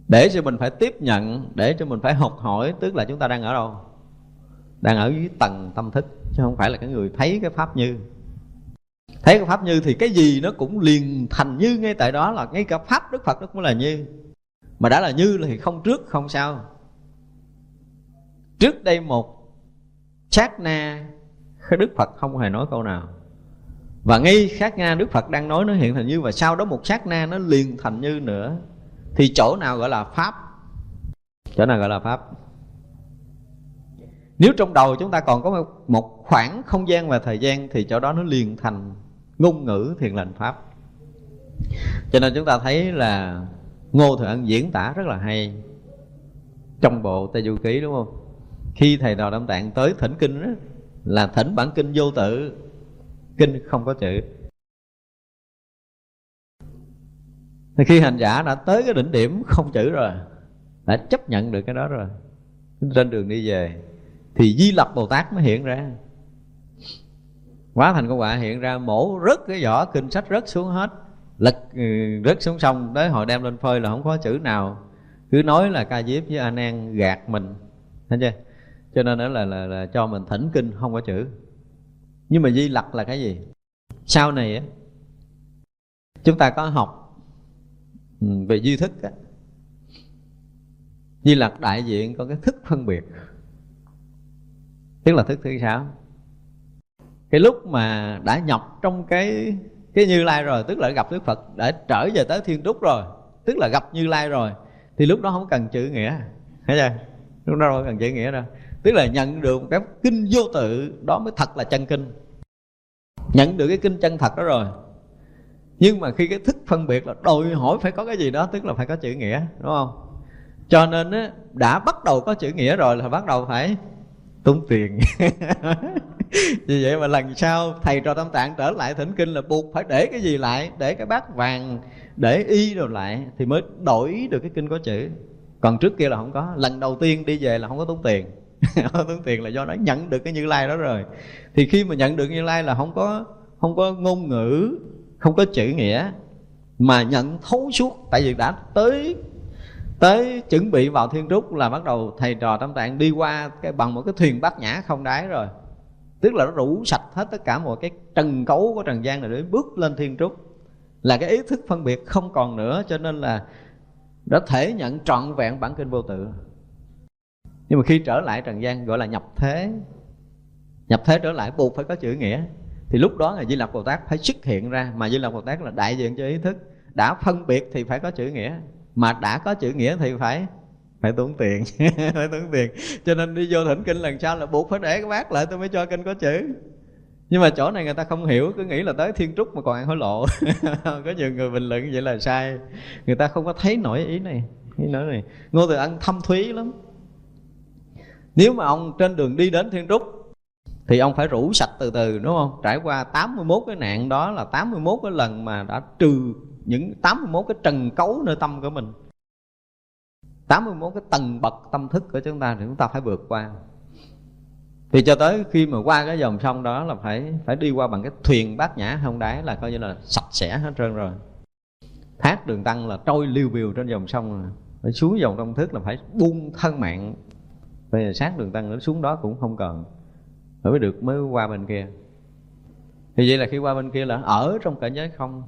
để cho mình phải tiếp nhận, để cho mình phải học hỏi, tức là chúng ta đang ở đâu? Đang ở dưới tầng tâm thức, chứ không phải là cái người thấy cái pháp như thấy cái pháp như thì cái gì nó cũng liền thành như ngay tại đó là ngay cả pháp đức phật nó cũng là như. Mà đã là như thì không trước, không sau. Trước đây một sát na, đức phật không hề nói câu nào. Và ngay sát na, đức phật đang nói nó hiện thành như và sau đó một sát na nó liền thành như nữa. Thì chỗ nào gọi là pháp? Chỗ nào gọi là pháp? Nếu trong đầu chúng ta còn có một khoảng không gian và thời gian thì chỗ đó nó liền thành ngôn ngữ thiền lành pháp. Cho nên chúng ta thấy là ngô thượng diễn tả rất là hay trong bộ tây du ký đúng không? Khi thầy đò đâm tạng tới thỉnh kinh đó, là thỉnh bản kinh vô tự kinh không có chữ. Thì khi hành giả đã tới cái đỉnh điểm không chữ rồi đã chấp nhận được cái đó rồi trên đường đi về thì di lặc bồ tát mới hiện ra quá thành con quạ hiện ra mổ rớt cái vỏ kinh sách rớt xuống hết. Lật ừ, rớt xuống sông tới hồi đem lên phơi là không có chữ nào. Cứ nói là ca diếp với a nan gạt mình. Thấy chưa? Cho nên đó là, là, là cho mình thỉnh kinh không có chữ. Nhưng mà di lặc là cái gì? Sau này á chúng ta có học ừ, về duy thức á. Di lặc đại diện có cái thức phân biệt. Tức là thức thứ sáu cái lúc mà đã nhập trong cái cái như lai rồi tức là gặp đức phật đã trở về tới thiên trúc rồi tức là gặp như lai rồi thì lúc đó không cần chữ nghĩa thấy chưa? Lúc đó không cần chữ nghĩa đâu. Tức là nhận được cái kinh vô tự đó mới thật là chân kinh. Nhận được cái kinh chân thật đó rồi. Nhưng mà khi cái thức phân biệt là đòi hỏi phải có cái gì đó tức là phải có chữ nghĩa đúng không? Cho nên á, đã bắt đầu có chữ nghĩa rồi là bắt đầu phải tốn tiền. vì vậy mà lần sau thầy trò tâm tạng trở lại thỉnh kinh là buộc phải để cái gì lại? Để cái bát vàng, để y rồi lại thì mới đổi được cái kinh có chữ. Còn trước kia là không có. Lần đầu tiên đi về là không có tốn tiền. Không tốn tiền là do nó nhận được cái như lai đó rồi. Thì khi mà nhận được như lai là không có không có ngôn ngữ, không có chữ nghĩa, mà nhận thấu suốt. Tại vì đã tới tới chuẩn bị vào thiên trúc là bắt đầu thầy trò tâm tạng đi qua cái bằng một cái thuyền bát nhã không đáy rồi tức là nó rủ sạch hết tất cả mọi cái trần cấu của trần gian này để bước lên thiên trúc. Là cái ý thức phân biệt không còn nữa, cho nên là đã thể nhận trọn vẹn bản kinh vô tự. Nhưng mà khi trở lại trần gian, gọi là nhập thế nhập thế trở lại buộc phải có chữ nghĩa. Thì lúc đó là di lặc bồ tát phải xuất hiện ra, mà di lặc bồ tát là đại diện cho ý thức. Đã phân biệt thì phải có chữ nghĩa, mà đã có chữ nghĩa thì phải phải tốn tiền. Phải tốn tiền. Cho nên đi vô thỉnh kinh lần sau là buộc phải để cái bát lại tôi mới cho kinh có chữ. Nhưng mà chỗ này người ta không hiểu, cứ nghĩ là tới thiên trúc mà còn ăn hối lộ. Có nhiều người bình luận vậy là sai. Người ta không có thấy nổi ý này. Ý nói này, ngô từ ăn thâm thúy lắm. Nếu mà ông trên đường đi đến thiên trúc thì ông phải rủ sạch từ từ, đúng không? Trải qua 81 cái nạn đó là 81 cái lần mà đã trừ những 81 cái trần cấu nơi tâm của mình. 81 cái tầng bậc tâm thức của chúng ta thì chúng ta phải vượt qua. Thì cho tới khi mà qua cái dòng sông đó là phải phải đi qua bằng cái thuyền bát nhã không đáy là coi như là sạch sẽ hết trơn rồi. Thác đường tăng là trôi liêu biều trên dòng sông rồi. Phải xuống dòng tâm thức là phải buông thân mạng. Bây giờ sát đường tăng nó xuống đó cũng không cần mới được, mới qua bên kia. Thì vậy là khi qua bên kia là ở trong cảnh giới không.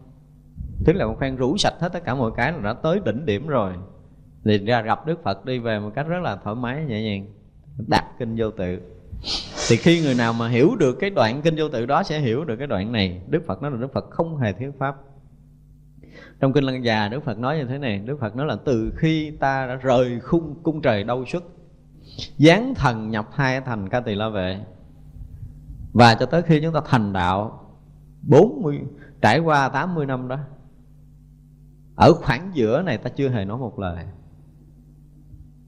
Tức là một phen rủ sạch hết tất cả mọi cái là đã tới đỉnh điểm rồi thì ra gặp đức phật đi về một cách rất là thoải mái, nhẹ nhàng, đặt kinh vô tự. Thì khi người nào mà hiểu được cái đoạn kinh vô tự đó sẽ hiểu được cái đoạn này. Đức phật nói là đức phật không hề thiếu pháp. Trong kinh lăng già, đức phật nói như thế này. Đức phật nói là từ khi ta đã rời khung cung trời đâu xuất, giáng thần nhập hai thành ca tỳ la vệ, và cho tới khi chúng ta thành đạo 40 trải qua 80 năm đó, ở khoảng giữa này ta chưa hề nói một lời.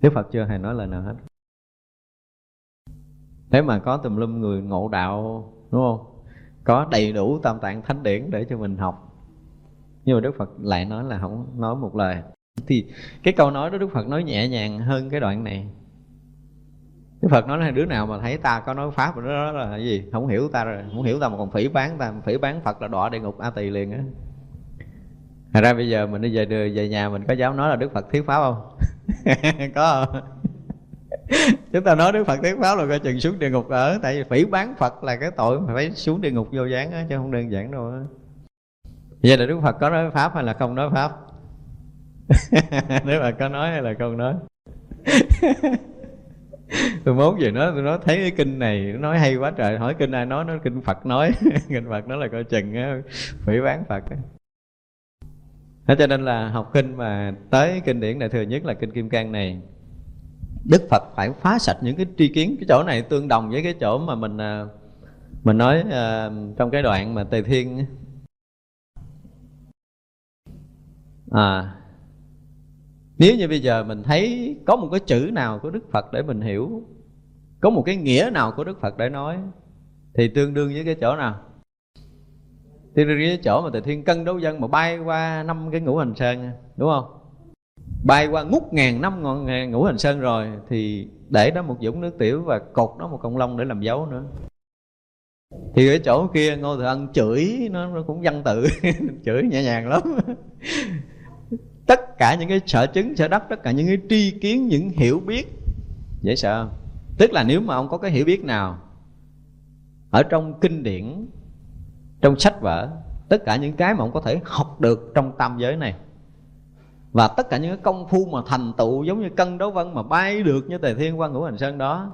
Đức Phật chưa hề nói lời nào hết Thế mà có tùm lum người ngộ đạo, Đúng không? Có đầy đủ tam tạng thánh điển để cho mình học Nhưng mà Đức Phật lại nói là không nói một lời Thì cái câu nói đó Đức Phật nói nhẹ nhàng hơn cái đoạn này Đức Phật nói là đứa nào mà thấy ta có nói Pháp đó là gì? Không hiểu ta rồi, Không hiểu ta mà còn phỉ bán ta, Phỉ bán Phật là đọa địa ngục A Tỳ liền á Thật ra bây giờ mình đi về về nhà mình có dám nói là Đức Phật thuyết pháp không? có không? Chúng ta nói Đức Phật thuyết pháp là coi chừng xuống địa ngục ở, Tại vì phỉ bán Phật là cái tội mà phải xuống địa ngục vô gián á, Chứ không đơn giản đâu á Vậy là Đức Phật có nói Pháp hay là không nói Pháp? Đức Phật có nói hay là không nói? tôi muốn gì nó tôi nói thấy cái kinh này, nó nói hay quá trời, hỏi kinh ai nói, nó kinh phật nói kinh phật nói là coi chừng á, phỉ bán phật á Thế cho nên là học kinh mà tới kinh điển đại thừa nhất là kinh Kim Cang này. Đức Phật phải phá sạch những cái tri kiến Cái chỗ này tương đồng với cái chỗ mà mình à, Mình nói uh, trong cái đoạn mà Tề Thiên À Nếu như bây giờ mình thấy có một cái chữ nào của Đức Phật để mình hiểu Có một cái nghĩa nào của Đức Phật để nói Thì tương đương với cái chỗ nào? Thì cái chỗ mà từ thiên cân đấu dân mà bay qua năm cái ngũ hành sơn đúng không? Bay qua ngút ngàn năm ngọn ngũ hành sơn rồi thì để đó một dũng nước tiểu và cột đó một công long để làm dấu nữa. Thì cái chỗ kia ngô thừa ân chửi nó, nó cũng văn tự chửi nhẹ nhàng lắm. Tất cả những cái sở chứng sở đắc tất cả những cái tri kiến những hiểu biết dễ sợ không? Tức là nếu mà ông có cái hiểu biết nào ở trong kinh điển trong sách vở, tất cả những cái mà ông có thể học được trong tam giới này. Và tất cả những cái công phu mà thành tựu giống như cân đấu vân mà bay được như tề thiên qua ngũ hành sơn đó,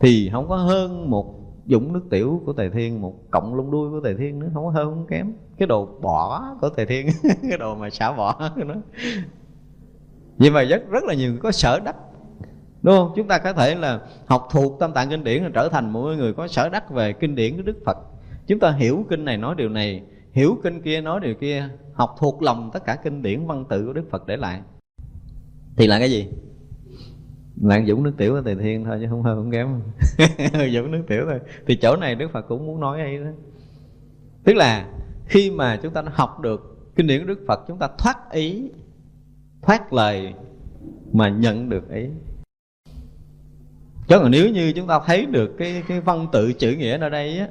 thì không có hơn một dũng nước tiểu của tề thiên, một cộng lông đuôi của tề thiên nữa, không có hơn không kém cái đồ bỏ của tề thiên, cái đồ mà xả bỏ của nó vì vậy rất rất là nhiều có sở đắc, đúng không? Chúng ta có thể là học thuộc tam tạng kinh điển trở thành một người có sở đắc về kinh điển của đức phật chúng ta hiểu kinh này nói điều này, hiểu kinh kia nói điều kia, học thuộc lòng tất cả kinh điển văn tự của đức phật để lại. Thì là cái gì? Là dũng nước tiểu của tề thiên thôi chứ không hơn không kém. Dũng nước tiểu thôi. Thì chỗ này đức phật cũng muốn nói ấy đó. Tức là khi mà chúng ta học được kinh điển của đức phật, chúng ta thoát ý, thoát lời mà nhận được ý chứ còn nếu như chúng ta thấy được cái cái văn tự chữ nghĩa ở đây á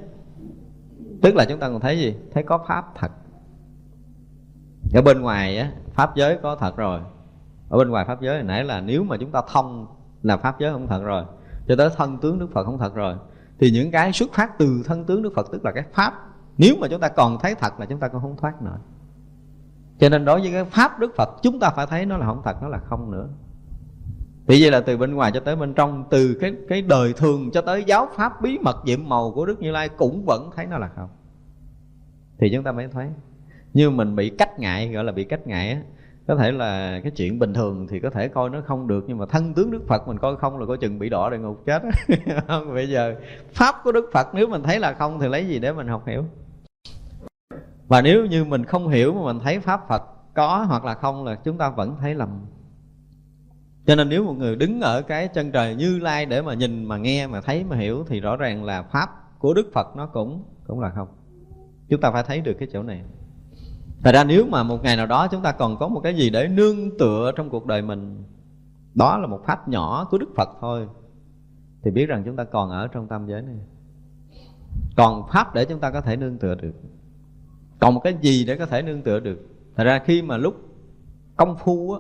tức là chúng ta còn thấy gì? Thấy có pháp thật. Ở bên ngoài á, pháp giới có thật rồi. Ở bên ngoài pháp giới hồi nãy là nếu mà chúng ta thông là pháp giới không thật rồi, cho tới thân tướng đức phật không thật rồi, thì những cái xuất phát từ thân tướng đức phật, tức là cái pháp, nếu mà chúng ta còn thấy thật là chúng ta còn không thoát nổi. Cho nên đối với cái pháp đức phật, chúng ta phải thấy nó là không thật, nó là không nữa thì vậy là từ bên ngoài cho tới bên trong, từ cái cái đời thường cho tới giáo pháp bí mật nhiệm màu của đức như lai cũng vẫn thấy nó là không. Thì chúng ta mới thấy. Như mình bị cách ngại, gọi là bị cách ngại á, có thể là cái chuyện bình thường thì có thể coi nó không được, nhưng mà thân tướng đức phật mình coi không là coi chừng bị đỏ địa ngục chết không, bây giờ pháp của đức phật nếu mình thấy là không thì lấy gì để mình học hiểu? Và nếu như mình không hiểu mà mình thấy pháp phật có hoặc là không là chúng ta vẫn thấy lầm cho nên nếu một người đứng ở cái chân trời như lai để mà nhìn, mà nghe, mà thấy, mà hiểu thì rõ ràng là pháp của đức phật nó cũng cũng là không. Chúng ta phải thấy được cái chỗ này. Thật ra nếu mà một ngày nào đó chúng ta còn có một cái gì để nương tựa trong cuộc đời mình, Đó là một pháp nhỏ của Đức Phật thôi, Thì biết rằng chúng ta còn ở trong tam giới này. Còn pháp để chúng ta có thể nương tựa được. Còn một cái gì để có thể nương tựa được? Thật ra khi mà lúc công phu á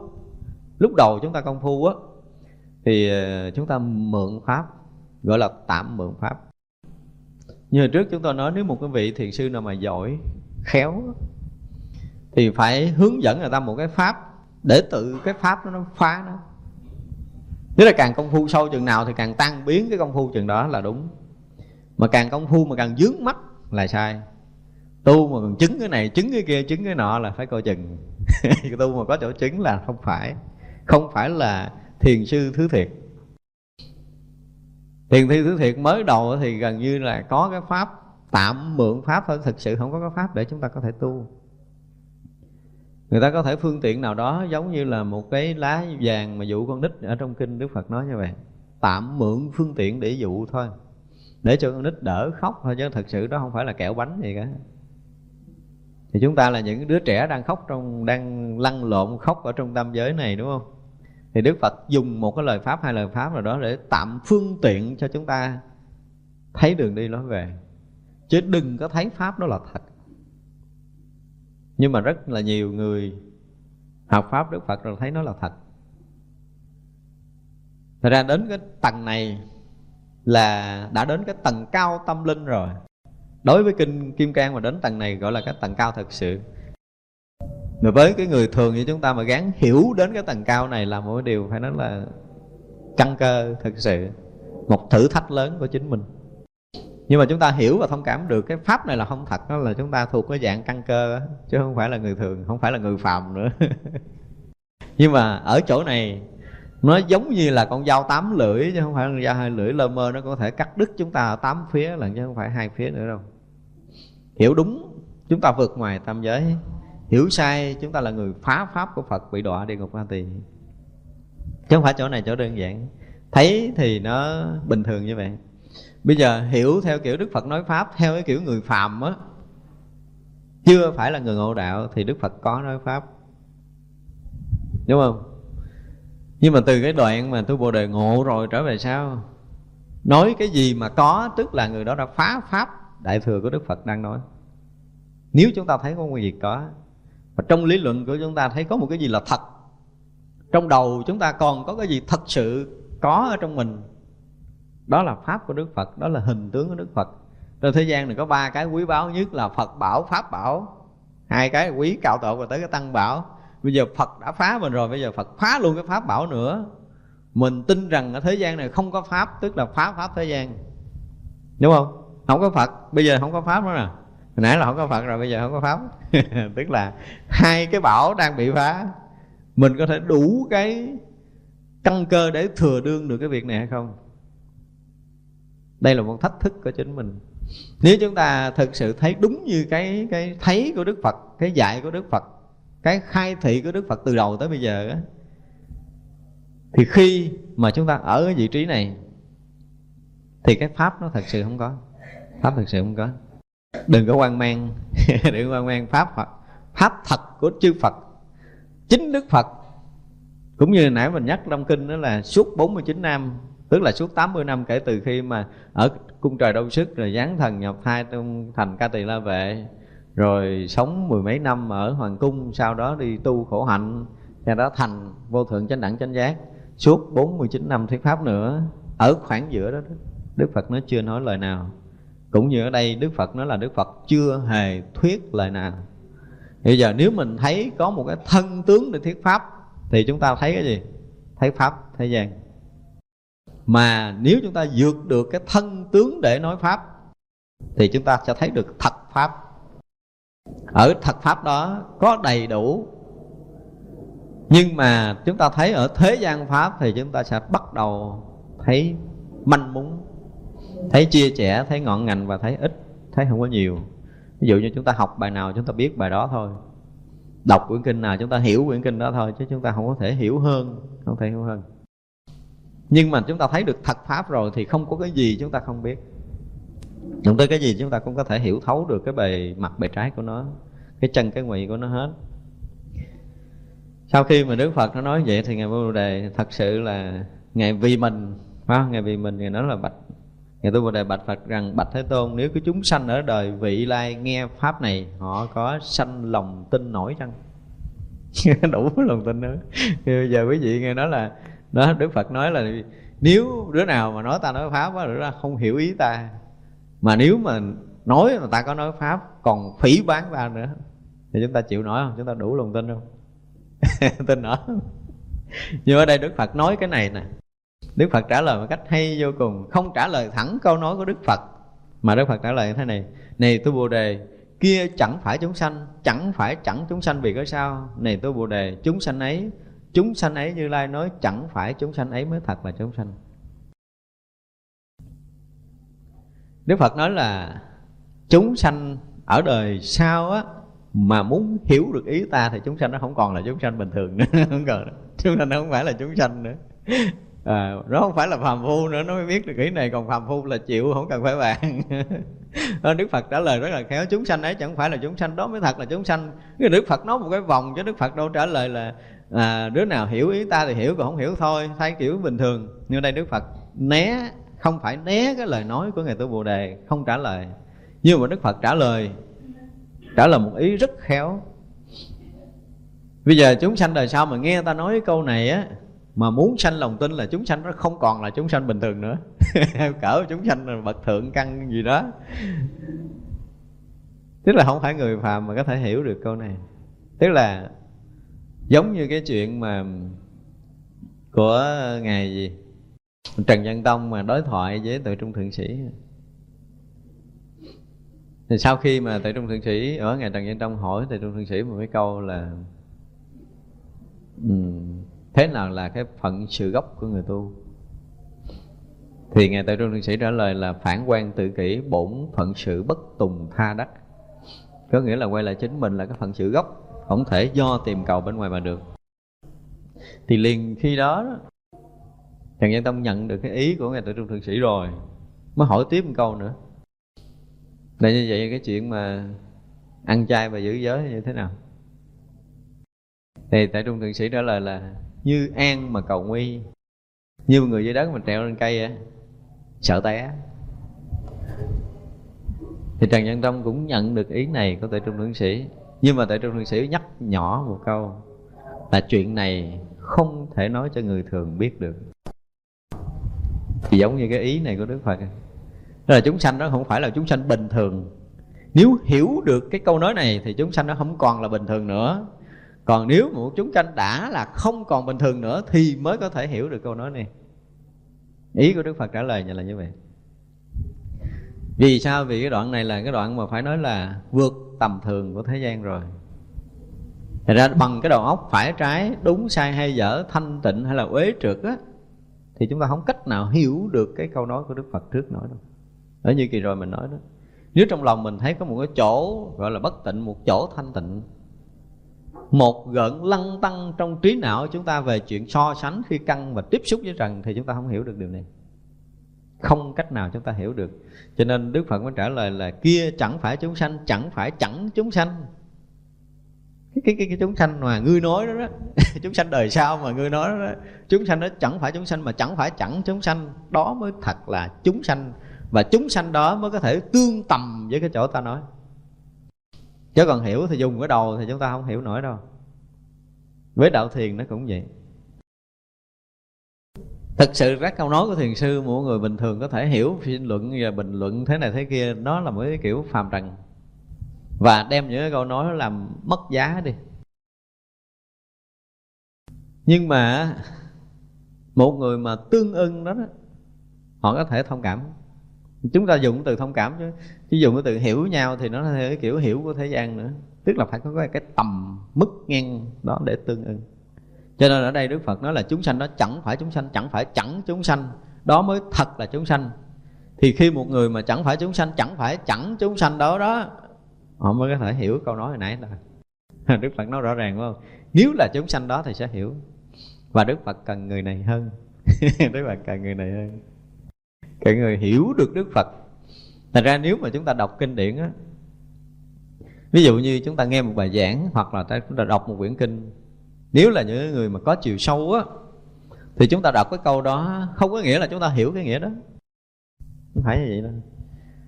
lúc đầu chúng ta công phu á thì ờ, chúng ta mượn pháp gọi là tạm mượn pháp. Như hồi trước chúng tôi nói nếu một cái vị thiền sư nào mà giỏi khéo thì phải hướng dẫn người ta một cái pháp để tự cái pháp nó nó phá nó. Tức là càng công phu sâu chừng nào thì càng tăng biến cái công phu chừng đó là đúng. Mà càng công phu mà càng dướng mắt là sai. Tu mà còn chứng cái này, chứng cái kia, chứng cái nọ là phải coi chừng. Tu mà có chỗ chứng là không phải. Không phải là thiền sư thứ thiệt. Thiền thi thứ thiệt mới đầu thì gần như là có cái pháp Tạm mượn pháp thôi, Thực sự không có cái pháp để chúng ta có thể tu. Người ta có thể phương tiện nào đó giống như là một cái lá vàng mà dụ con nít ở trong kinh đức phật nói như vậy. Tạm mượn phương tiện để dụ thôi. Để cho con nít đỡ khóc thôi, chứ thật sự đó không phải là kẹo bánh gì cả. Thì chúng ta là những đứa trẻ đang khóc trong, đang lăn lộn khóc ở trong tam giới này, đúng không? Thì đức phật dùng một cái lời pháp, hai lời pháp nào đó để tạm phương tiện cho chúng ta thấy đường đi nói về. Chứ đừng có thấy pháp đó là thật. Nhưng mà rất là nhiều người học pháp đức phật rồi thấy nó là thật. Thật ra đến cái tầng này là đã đến cái tầng cao tâm linh rồi. Đối với Kinh Kim Cang mà đến tầng này gọi là cái tầng cao thật sự. Mà với cái người thường như chúng ta mà gắng hiểu đến cái tầng cao này là một điều phải nói là căn cơ thực sự Một thử thách lớn của chính mình. Nhưng mà chúng ta hiểu và thông cảm được cái pháp này là không thật đó là chúng ta thuộc cái dạng căn cơ đó, chứ không phải là người thường không phải là người phàm nữa. Nhưng mà ở chỗ này nó giống như là con dao tám lưỡi chứ không phải là con dao hai lưỡi lơ mơ nó có thể cắt đứt chúng ta ở tám phía lần chứ không phải hai phía nữa đâu. Hiểu đúng chúng ta vượt ngoài tam giới hiểu sai, chúng ta là người phá pháp của phật, bị đọa địa ngục ma tỳ chứ không phải chỗ này chỗ đơn giản. Thấy thì nó bình thường như vậy. Bây giờ hiểu theo kiểu đức phật nói pháp, theo cái kiểu người phàm á, chưa phải là người ngộ đạo thì đức phật có nói pháp. Đúng không? Nhưng mà từ cái đoạn mà tôi bồ đề ngộ rồi trở về sau, nói cái gì mà có, tức là người đó đã phá pháp, đại thừa của đức phật đang nói. Nếu chúng ta thấy có một gì có và trong lý luận của chúng ta thấy có một cái gì là thật. Trong đầu chúng ta còn có cái gì thật sự có ở trong mình? Đó là pháp của đức phật, đó là hình tướng của đức phật. Trên thế gian này có ba cái quý báu, nhất là phật bảo, pháp bảo. Hai cái quý cao tổ và tới cái tăng bảo. Bây giờ phật đã phá mình rồi, bây giờ phật phá luôn cái pháp bảo nữa. Mình tin rằng ở thế gian này không có pháp, tức là phá pháp thế gian. Đúng không? Không có phật. Bây giờ không có pháp nữa nè hồi nãy là không có phật rồi, bây giờ không có pháp. Tức là hai cái bảo đang bị phá. Mình có thể đủ cái căn cơ để thừa đương được cái việc này hay không? Đây là một thách thức của chính mình. Nếu chúng ta thực sự thấy đúng như cái cái thấy của đức phật, cái dạy của đức phật, cái khai thị của đức phật từ đầu tới bây giờ á, thì khi mà chúng ta ở cái vị trí này, thì cái pháp nó thật sự không có. Pháp thật sự không có đừng có quan mang. Đừng quan mang. Pháp phật, pháp thật của chư phật, chính đức phật. Cũng như nãy mình nhắc trong kinh đó là suốt 49 năm, tức là suốt 80 năm kể từ khi mà ở cung trời đông sức rồi giáng thần nhập thai trong thành ca tỳ la vệ, rồi sống mười mấy năm ở hoàng cung, sau đó đi tu khổ hạnh, sau đó thành vô thượng chánh đẳng chánh giác. Suốt 49 năm thuyết pháp nữa, ở khoảng giữa đó, Đức Phật nó chưa nói lời nào cũng như ở đây Đức Phật nói là Đức Phật chưa hề thuyết lời nào. Bây giờ nếu mình thấy có một cái thân tướng để thuyết pháp, thì chúng ta thấy cái gì? Thấy pháp thế gian. Mà nếu chúng ta vượt được cái thân tướng để nói pháp, thì chúng ta sẽ thấy được thật pháp. Ở thật pháp đó có đầy đủ. Nhưng mà chúng ta thấy ở thế gian pháp, thì chúng ta sẽ bắt đầu thấy manh mún thấy chia sẻ, thấy ngọn ngành và thấy ít, thấy không có nhiều. Ví dụ như chúng ta học bài nào, chúng ta biết bài đó thôi. Đọc quyển kinh nào, chúng ta hiểu quyển kinh đó thôi, chứ chúng ta không có thể hiểu hơn, không thể hiểu hơn. Nhưng mà chúng ta thấy được thật pháp rồi thì không có cái gì chúng ta không biết. Đụng tới cái gì chúng ta cũng có thể hiểu thấu được cái bề mặt, bề trái của nó, cái chân, cái ngụy của nó hết. Sau khi mà đức phật nó nói vậy thì ngài vô đề thật sự là ngài vì mình, phải không? ngài vì mình, ngài nói là bạch ngài tu bồ đề bạch phật rằng bạch thế tôn nếu cái chúng sanh ở đời vị lai nghe pháp này họ có sanh lòng tin nổi chăng? Đủ lòng tin nữa bây giờ quý vị nghe nói là đó đức phật nói là nếu đứa nào mà nói ta nói pháp đó, đứa không hiểu ý ta. Mà nếu mà nói mà ta có nói pháp còn phỉ bán ta nữa thì chúng ta chịu nói không? Chúng ta đủ lòng tin không? Tin nổi. nhưng ở đây đức phật nói cái này nè đức phật trả lời một cách hay vô cùng, không trả lời thẳng câu nói của đức phật, mà đức phật trả lời như thế này này tôi bồ đề, kia chẳng phải chúng sanh, chẳng phải chẳng chúng sanh vì có sao. Này tôi bồ đề, chúng sanh ấy, chúng sanh ấy như lai nói, chẳng phải chúng sanh ấy mới thật là chúng sanh. Đức phật nói là chúng sanh ở đời sau á, mà muốn hiểu được ý ta thì chúng sanh nó không còn là chúng sanh bình thường nữa, không còn. Chúng sanh nó không phải là chúng sanh nữa à, nó không phải là phàm phu nữa nó mới biết được kỹ này còn phàm phu là chịu không cần phải bàn. Ờ, đức phật trả lời rất là khéo chúng sanh ấy chẳng phải là chúng sanh đó mới thật là chúng sanh. Cái đức phật nói một cái vòng cho đức phật đâu trả lời là à, đứa nào hiểu ý ta thì hiểu còn không hiểu thôi thay kiểu bình thường. Như đây đức phật né không phải né cái lời nói của ngài tu bồ đề không trả lời. Nhưng mà đức phật trả lời trả lời một ý rất khéo. Bây giờ chúng sanh đời sau mà nghe ta nói câu này á mà muốn sanh lòng tin là chúng sanh nó không còn là chúng sanh bình thường nữa. Cỡ chúng sanh là bậc thượng căn gì đó. Tức là không phải người phàm mà có thể hiểu được câu này. Tức là giống như cái chuyện mà của ngài gì? Trần văn tông mà đối thoại với tự trung thượng sĩ. Thì sau khi mà tự trung thượng sĩ ở ngài trần văn tông hỏi tự trung thượng sĩ một cái câu là um, thế nào là cái phận sự gốc của người tu? Thì ngài tự trung thượng sĩ trả lời là phản quan tự kỷ bổn phận sự bất tùng tha đắc. Có nghĩa là quay lại chính mình là cái phận sự gốc không thể do tìm cầu bên ngoài mà được. Thì liền khi đó, đó Trần Nhân Tông nhận được cái ý của Ngài Tự Trung Thượng Sĩ rồi Mới hỏi tiếp một câu nữa. Là như vậy cái chuyện mà Ăn chay và giữ giới như thế nào? Thì Tại Trung Thượng Sĩ trả lời là như an mà cầu nguy. Như người dưới đất mà trèo lên cây vậy Sợ té. Thì Trần Nhân Tông cũng nhận được ý này của Tại Trung Thượng Sĩ. Nhưng mà Tại Trung Thượng Sĩ nhắc nhỏ một câu Là chuyện này không thể nói cho người thường biết được. Thì giống như cái ý này của đức phật. Đó là chúng sanh đó không phải là chúng sanh bình thường. Nếu hiểu được cái câu nói này thì chúng sanh nó không còn là bình thường nữa còn nếu một chúng sanh đã là không còn bình thường nữa thì mới có thể hiểu được câu nói này. Ý của đức phật trả lời như là như vậy. Vì sao? Vì cái đoạn này là cái đoạn mà phải nói là vượt tầm thường của thế gian rồi. Thật ra bằng cái đầu óc phải trái, đúng, sai, hay, dở, thanh, tịnh hay là uế trượt á, thì chúng ta không cách nào hiểu được cái câu nói của Đức Phật trước nổi đâu. Ở như kỳ rồi mình nói đó, nếu trong lòng mình thấy có một cái chỗ gọi là bất tịnh, một chỗ thanh tịnh một gợn lăng tăng trong trí não chúng ta về chuyện so sánh khi căng và tiếp xúc với trần thì chúng ta không hiểu được điều này. Không cách nào chúng ta hiểu được. Cho nên đức phật mới trả lời là kia chẳng phải chúng sanh chẳng phải chẳng chúng sanh. Cái cái cái, cái chúng sanh mà ngươi nói đó, đó chúng sanh đời sau mà ngươi nói đó, đó chúng sanh đó chẳng phải chúng sanh mà chẳng phải chẳng chúng sanh. Đó mới thật là chúng sanh và chúng sanh đó mới có thể tương tầm với cái chỗ ta nói chứ còn hiểu thì dùng cái đầu thì chúng ta không hiểu nổi đâu. Với đạo thiền nó cũng vậy. Thực sự các câu nói của thiền sư mỗi người bình thường có thể hiểu suy luận và bình luận thế này thế kia nó là một cái kiểu phàm trần. Và đem những cái câu nói làm mất giá đi. Nhưng mà một người mà tương ưng đó, đó họ có thể thông cảm. Chúng ta dùng từ thông cảm chứ chứ dùng cái từ hiểu nhau thì nó theo cái kiểu hiểu của thế gian nữa. Tức là phải có cái tầm mức ngang đó để tương ưng cho nên ở đây đức phật nói là chúng sanh đó chẳng phải chúng sanh, chẳng phải chẳng chúng sanh. Đó mới thật là chúng sanh. Thì khi một người mà chẳng phải chúng sanh, chẳng phải chẳng chúng sanh đó đó, họ mới có thể hiểu câu nói hồi nãy là đức phật nói rõ ràng đúng không? Nếu là chúng sanh đó thì sẽ hiểu. Và đức phật cần người này hơn. Đức phật cần người này hơn. Cái người hiểu được đức phật thành ra nếu mà chúng ta đọc kinh điển á, ví dụ như chúng ta nghe một bài giảng hoặc là chúng ta đọc một quyển kinh, nếu là những người mà có chiều sâu á, thì chúng ta đọc cái câu đó không có nghĩa là chúng ta hiểu cái nghĩa đó. Không phải như vậy đâu.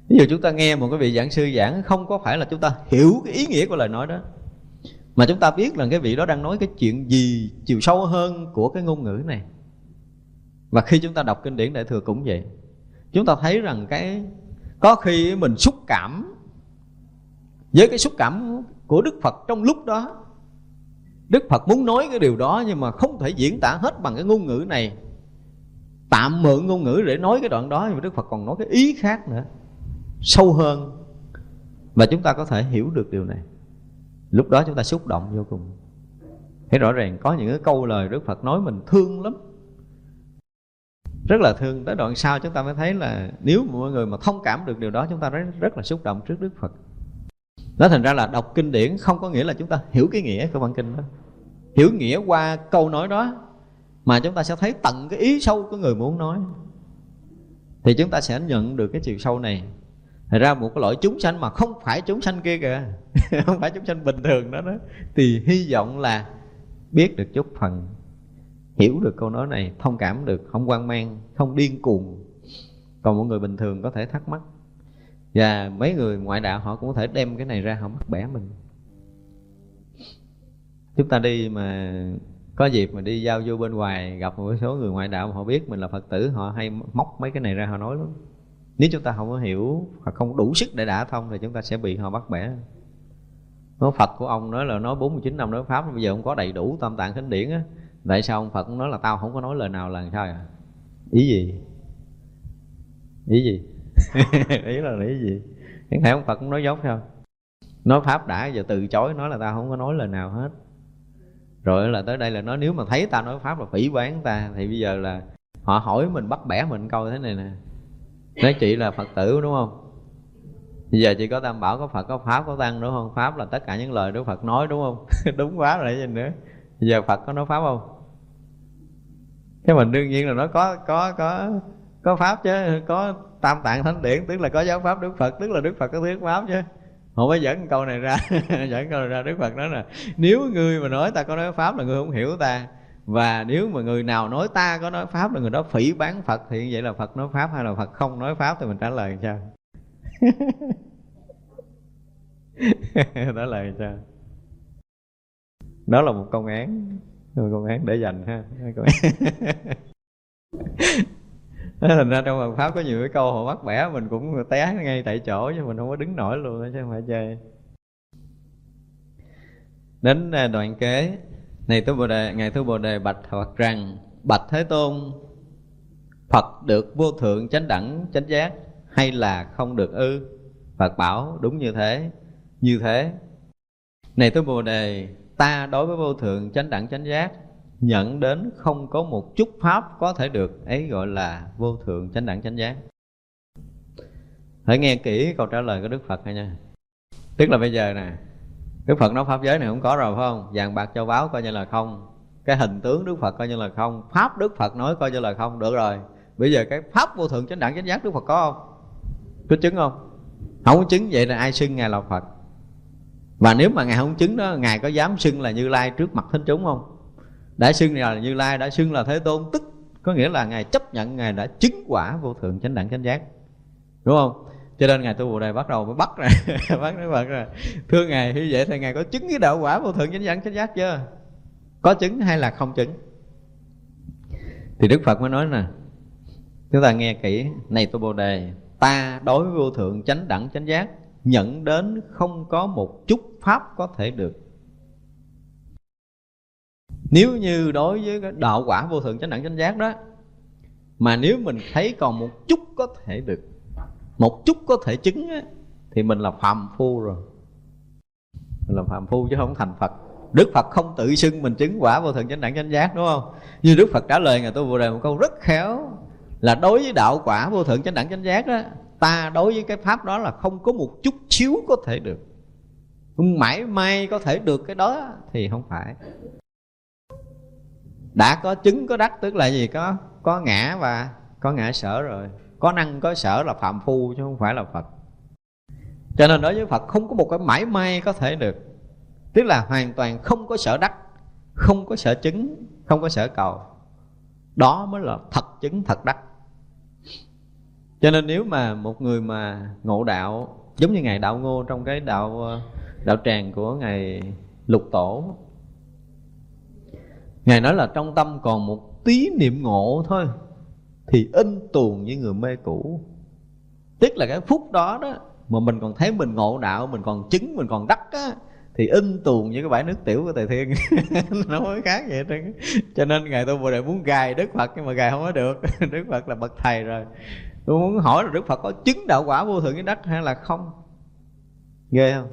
Ví dụ chúng ta nghe một cái vị giảng sư giảng, không có phải là chúng ta hiểu cái ý nghĩa của lời nói đó, mà chúng ta biết là cái vị đó đang nói cái chuyện gì, chiều sâu hơn của cái ngôn ngữ này. Và khi chúng ta đọc kinh điển đại thừa cũng vậy, chúng ta thấy rằng cái có khi mình xúc cảm với cái xúc cảm của đức phật trong lúc đó. Đức phật muốn nói cái điều đó nhưng mà không thể diễn tả hết bằng cái ngôn ngữ này. Tạm mượn ngôn ngữ để nói cái đoạn đó nhưng mà đức phật còn nói cái ý khác nữa, sâu hơn. Và chúng ta có thể hiểu được điều này. Lúc đó chúng ta xúc động vô cùng. Thấy rõ ràng có những cái câu lời đức phật nói mình thương lắm rất là thương. Tới đoạn sau chúng ta mới thấy là nếu mọi người mà thông cảm được điều đó chúng ta rất, rất là xúc động trước đức phật. Nó thành ra là đọc kinh điển không có nghĩa là chúng ta hiểu cái nghĩa của bản kinh đó. Hiểu nghĩa qua câu nói đó mà chúng ta sẽ thấy tận cái ý sâu của người muốn nói. Thì chúng ta sẽ nhận được cái chiều sâu này. Thật ra một cái loại chúng sanh mà không phải chúng sanh kia kìa Không phải chúng sanh bình thường đó đó Thì hy vọng là biết được chút phần. Hiểu được câu nói này, thông cảm được, không quan mang, không điên cuồng. Còn một người bình thường có thể thắc mắc. Và mấy người ngoại đạo họ cũng có thể đem cái này ra họ bắt bẻ mình. Chúng ta đi mà có dịp mà đi giao du bên ngoài gặp một số người ngoại đạo họ biết mình là phật tử họ hay móc mấy cái này ra họ nói lắm. Nếu chúng ta không có hiểu hoặc không đủ sức để đả thông thì chúng ta sẽ bị họ bắt bẻ. Nói Phật của ông nói là nói 49 năm nói Pháp bây giờ không có đầy đủ tam tạng thánh điển á. Tại sao ông Phật nói là tao không có nói lời nào là sao à? Ý gì? Ý gì? ý là ý gì? Chẳng thể ông Phật cũng nói dốt sao? Nói Pháp đã giờ từ chối nói là tao không có nói lời nào hết Rồi là tới đây là nói nếu mà thấy tao nói Pháp là phỉ bán ta Thì bây giờ là họ hỏi mình bắt bẻ mình câu thế này nè nói chị là phật tử đúng không bây giờ chị có tam bảo có phật có pháp có tăng đúng không pháp là tất cả những lời đức phật nói đúng không đúng quá rồi gì nữa bây giờ phật có nói pháp không cái mình đương nhiên là nó có có có có pháp chứ, có tam tạng thánh điển, tức là có giáo pháp đức phật, tức là đức phật có thuyết pháp chứ. Họ mới dẫn câu này ra dẫn câu này ra đức phật nói là, nếu người mà nói ta có nói pháp là người không hiểu ta, và nếu mà người nào nói ta có nói pháp là người đó phỉ bán phật, thì vậy là phật nói pháp hay là phật không nói pháp? Thì mình trả lời sao? Trả lời sao? Đó là một công án một con án để dành ha. Công thành ra trong Phật pháp có nhiều cái câu họ bắt bẻ mình cũng té ngay tại chỗ chứ mình không có đứng nổi luôn chứ không phải chơi. Đến à, đoạn kế. Này tôi bồ đề, ngài thứ bồ đề bạch phật rằng, bạch thế tôn, phật được vô thượng chánh đẳng, chánh giác, hay là không được ư? Phật bảo, đúng như thế như thế. Này tôi bồ đề ta đối với vô thượng chánh đẳng chánh giác, nhận đến không có một chút pháp có thể được, ấy gọi là vô thượng chánh đẳng chánh giác. Hãy nghe kỹ câu trả lời của đức phật này nha. Tức là bây giờ nè, Đức Phật nói pháp giới này không có rồi, phải không? Vàng bạc châu báu coi như là không. Cái hình tướng Đức Phật coi như là không. Pháp Đức Phật nói coi như là không. Được rồi. Bây giờ cái Pháp vô thượng chánh đẳng chánh giác Đức Phật có không? Có chứng không? Không có chứng. Vậy là ai xưng Ngài là Phật? Và nếu mà Ngài không chứng đó, Ngài có dám xưng là Như Lai trước mặt thánh chúng không? Đã xưng là Như Lai, Đã xưng là Thế Tôn, Tức có nghĩa là Ngài chấp nhận, Ngài đã chứng quả vô thượng chánh đẳng chánh giác. Đúng không? Cho nên ngài tu bồ đề bắt đầu mới bắt ra, bắt nó bật ra. Thưa ngài, như vậy thì ngài có chứng cái đạo quả vô thượng chánh đẳng chánh giác chưa? Có chứng hay là không chứng? Thì đức phật mới nói nè, chúng ta nghe kỹ, này tu bồ đề, ta đối với vô thượng chánh đẳng chánh giác nhận đến không có một chút pháp có thể được. Nếu như đối với cái đạo quả vô thượng chánh đẳng chánh giác đó mà nếu mình thấy còn một chút có thể được một chút có thể chứng á, thì mình là phàm phu rồi. Mình là phàm phu chứ không thành phật. Đức phật không tự xưng mình chứng quả vô thượng chánh đẳng chánh giác đúng không? Như đức phật trả lời ngài tôi vừa rồi một câu rất khéo là đối với đạo quả vô thượng chánh đẳng chánh giác đó ta đối với cái pháp đó là không có một chút xíu có thể được mãi may có thể được cái đó, thì không phải. Đã có chứng, có đắc, tức là gì? Có có ngã và có ngã sở rồi. Có năng, có sở là phạm phu, chứ không phải là phật. Cho nên đối với phật, không có một cái mãi may có thể được. Tức là hoàn toàn không có sở đắc, không có sở chứng, không có sở cầu. Đó mới là thật chứng, thật đắc. Cho nên nếu mà một người mà ngộ đạo, giống như ngài đạo ngô trong cái đạo ờ, đạo tràng của ngài lục tổ. Ngài nói là trong tâm còn một tí niệm ngộ thôi, thì in tuồng với người mê cũ. Tức là cái phút đó đó, mà mình còn thấy mình ngộ đạo, mình còn chứng, mình còn đắc á, thì in tuồng với cái bãi nước tiểu của thầy thiên. Nó mới khác vậy đó. cho nên ngài tôi bồ đề muốn gài đức phật, nhưng mà gài không có được. Đức phật là bậc thầy rồi. Tôi muốn hỏi là đức phật có chứng đạo quả vô thượng với đất hay là không? Ghê không?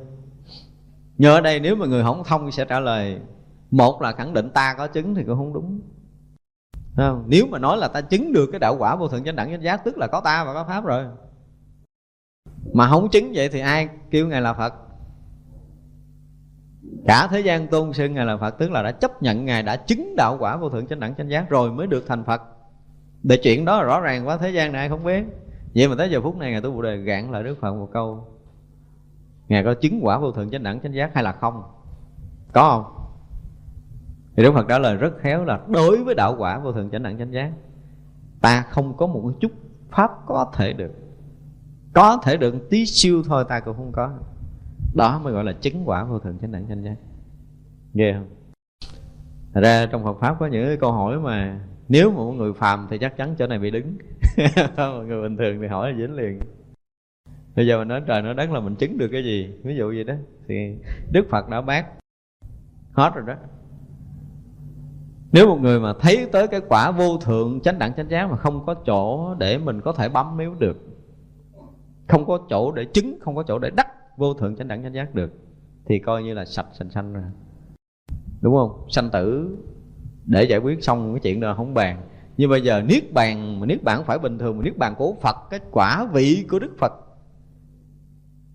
Nhớ ở đây nếu mà người không thông sẽ trả lời. Một là khẳng định ta có chứng thì cũng không đúng. Không? nếu mà nói là ta chứng được cái đạo quả vô thượng chánh đẳng chánh giác, tức là có ta và có pháp rồi. Mà không chứng vậy thì ai kêu ngài là phật? Cả thế gian tôn sư ngài là phật, tức là đã chấp nhận ngài, đã chứng đạo quả vô thượng chánh đẳng chánh giác rồi mới được thành phật. Để chuyện đó rõ ràng quá, thế gian này ai không biết. Vậy mà tới giờ phút này ngài tu bồ đề gạn lại đức phật một câu ngài có chứng quả vô thượng chánh đẳng, chánh giác hay là không? Có không? Thì đức phật trả lời rất khéo là đối với đạo quả vô thượng chánh đẳng, chánh giác, ta không có một chút pháp có thể được. Có thể được tí siêu thôi, ta cũng không có. Đó mới gọi là chứng quả vô thượng chánh đẳng, chánh giác. Ghê không? Thật ra trong Phật pháp có những cái câu hỏi mà nếu mà một người phàm thì chắc chắn chỗ này bị đứng. Người bình thường thì hỏi là dính liền bây giờ mình nói trời nói đất là mình chứng được cái gì? Ví dụ gì đó. Thì đức phật đã bác. Hết rồi đó. Nếu một người mà thấy tới cái quả vô thượng, chánh đẳng chánh giác mà không có chỗ để mình có thể bấm miếu được, không có chỗ để chứng, không có chỗ để đắc vô thượng chánh đẳng chánh giác được, thì coi như là sạch sành xanh rồi đúng không? Sanh tử để giải quyết xong cái chuyện đó không bàn. Nhưng bây giờ niết bàn, mà niết bàn phải bình thường, mà niết bàn của phật, cái quả vị của đức phật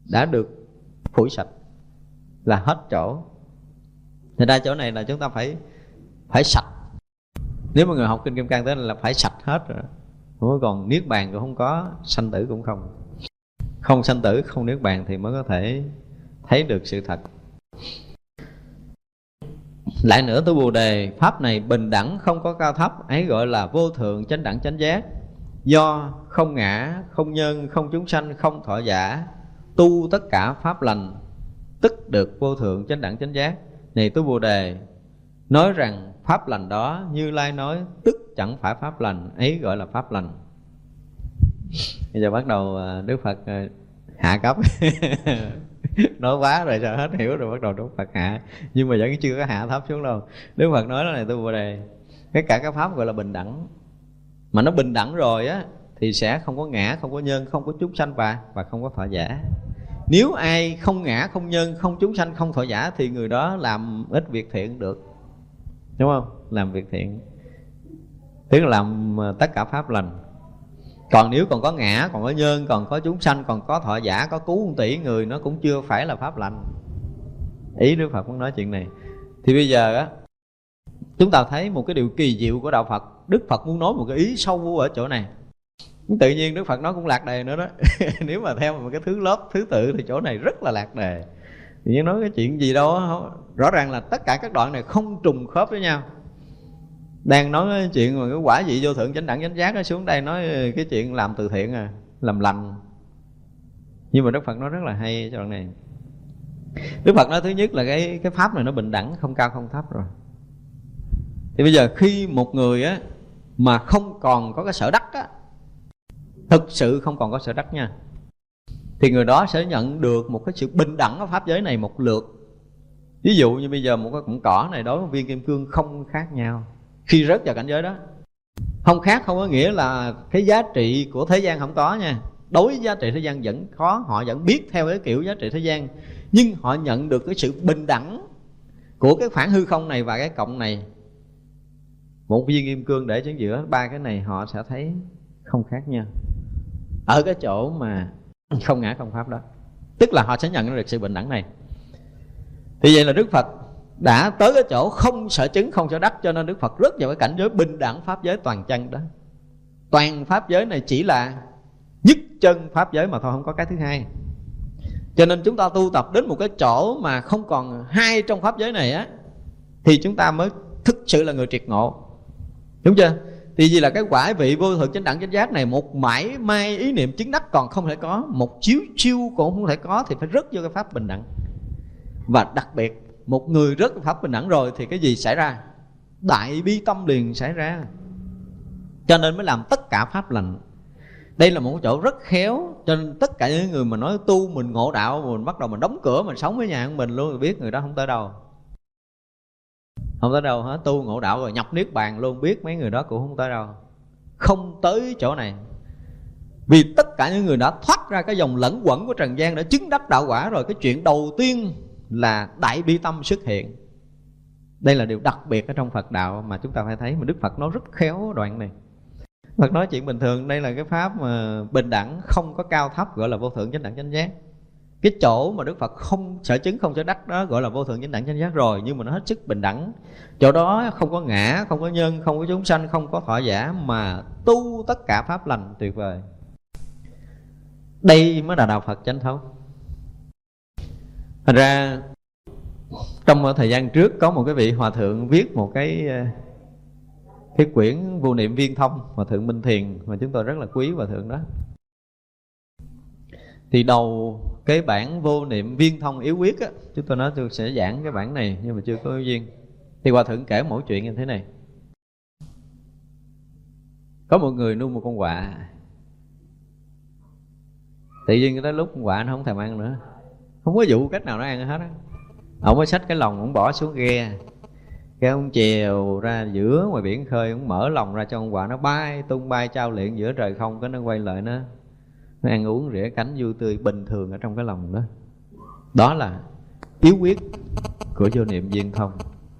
đã được phủi sạch là hết chỗ. Thì ra chỗ này là chúng ta phải phải sạch. Nếu mà người học kinh kim cang tới là phải sạch hết rồi. Không còn niết bàn cũng không có, sanh tử cũng không. Không sanh tử, không niết bàn thì mới có thể thấy được sự thật. Lại nữa tôi bồ đề, pháp này bình đẳng, không có cao thấp, ấy gọi là vô thượng, chánh đẳng, chánh giác. Do không ngã, không nhân, không chúng sanh, không thọ giả tu tất cả pháp lành, tức được vô thượng chánh đẳng chánh giác. Này tôi bồ đề, nói rằng pháp lành đó như lai nói, tức chẳng phải pháp lành, ấy gọi là pháp lành. Bây giờ bắt đầu à, đức phật à, hạ cấp. Nói quá rồi, sao hết hiểu rồi, bắt đầu đức phật hạ. Nhưng mà vẫn chưa có hạ thấp xuống đâu. Đức phật nói là này tôi bồ đề tất cả các pháp gọi là bình đẳng. Mà nó bình đẳng rồi á thì sẽ không có ngã, không có nhân, không có chúng sanh và và không có thọ giả. Nếu ai không ngã, không nhân, không chúng sanh, không thọ giả thì người đó làm ít việc thiện được. Đúng không? Làm việc thiện. Tức là làm ờ, tất cả pháp lành. Còn nếu còn có ngã, còn có nhân, còn có chúng sanh, còn có thọ giả, có cứu một tỷ người, nó cũng chưa phải là pháp lành. Ý đức phật muốn nói chuyện này. Thì bây giờ á, chúng ta thấy một cái điều kỳ diệu của đạo phật. Đức phật muốn nói một cái ý sâu ở chỗ này tự nhiên đức phật nói cũng lạc đề nữa đó. Nếu mà theo một cái thứ lớp thứ tự thì chỗ này rất là lạc đề. Tự nhiên nói cái chuyện gì đâu rõ ràng là tất cả các đoạn này không trùng khớp với nhau. Đang nói cái chuyện mà cái quả vị vô thượng chánh đẳng chánh giác nó xuống đây nói cái chuyện làm từ thiện à làm lành. Nhưng mà đức phật nói rất là hay cho đoạn này. Đức phật nói thứ nhất là cái cái pháp này nó bình đẳng, không cao, không thấp rồi. Thì bây giờ khi một người á mà không còn có cái sở đắc á thực sự không còn có sở đắc nha. Thì người đó sẽ nhận được một cái sự bình đẳng ở pháp giới này một lượt. Ví dụ như bây giờ một cái cọng cỏ này đối với viên kim cương không khác nhau. Khi rớt vào cảnh giới đó, không khác, không có nghĩa là cái giá trị của thế gian không có nha. Đối với giá trị thế gian vẫn khó họ vẫn biết theo cái kiểu giá trị thế gian, nhưng họ nhận được cái sự bình đẳng của cái phản hư không này và cái cộng này. Một viên kim cương để chính giữa, ba cái này họ sẽ thấy không khác nhau ở cái chỗ mà không ngã không pháp đó. Tức là họ sẽ nhận được sự bình đẳng này. Thì vậy là đức phật đã tới cái chỗ không sợ chứng, không sợ đắc, cho nên đức phật rất vào cái cảnh giới bình đẳng pháp giới toàn chân đó. Toàn pháp giới này chỉ là nhất chân pháp giới mà thôi, không có cái thứ hai. Cho nên chúng ta tu tập đến một cái chỗ mà không còn hai trong pháp giới này á, thì chúng ta mới thực sự là người triệt ngộ. Đúng chưa? Thì vì là cái quả vị vô thượng chánh đẳng chánh giác này, một mãi may ý niệm chứng đắc còn không thể có, một chiếu chiêu cũng không thể có thì phải rớt vô cái pháp bình đẳng. Và đặc biệt, một người rớt pháp bình đẳng rồi thì cái gì xảy ra? Đại bi tâm liền xảy ra. Cho nên mới làm tất cả pháp lành. Đây là một chỗ rất khéo, cho nên tất cả những người mà nói tu mình ngộ đạo, mình bắt đầu mình đóng cửa, mình sống với nhà của mình luôn thì biết người đó không tới đâu không tới đâu hết, tu ngộ đạo rồi nhập niết bàn luôn, biết mấy người đó cũng không tới đâu. Không tới chỗ này. Vì tất cả những người đã thoát ra cái dòng lẫn quẩn của trần gian đã chứng đắc đạo quả rồi, cái chuyện đầu tiên là đại bi tâm xuất hiện. Đây là điều đặc biệt ở trong phật đạo mà chúng ta phải thấy, mà đức phật nói rất khéo đoạn này. Phật nói chuyện bình thường, đây là cái pháp mà bình đẳng, không có cao thấp, gọi là vô thượng chánh đẳng chánh giác cái chỗ mà Đức Phật không sở chứng, không sở đắc đó gọi là vô thượng chánh đẳng chánh giác rồi, nhưng mà nó hết sức bình đẳng. Chỗ đó không có ngã, không có nhân, không có chúng sanh, không có thọ giả mà tu tất cả pháp lành tuyệt vời. Đây mới là đạo Phật chánh thống. Thành ra, trong thời gian trước có một cái vị hòa thượng viết một cái ờ, cái quyển vô niệm viên thông, hòa thượng minh thiền, mà chúng tôi rất là quý hòa thượng đó thì đầu cái bản vô niệm viên thông yếu quyết á chúng tôi nói tôi sẽ giảng cái bản này nhưng mà chưa có duyên. Thì hòa thượng kể mỗi chuyện như thế này. Có một người nuôi một con quạ. Tự nhiên tới lúc con quạ nó không thèm ăn nữa. Không có dụ cách nào nó ăn hết á. Ông mới xách cái lòng ông bỏ xuống ghe. Cái ông chèo ra giữa ngoài biển khơi, ông mở lòng ra cho con quạ nó bay, tung bay trao luyện giữa trời không, cái nó quay lại nó ăn uống rỉa cánh vui tươi bình thường ở trong cái lòng đó. Đó là yếu quyết của vô niệm viên thông.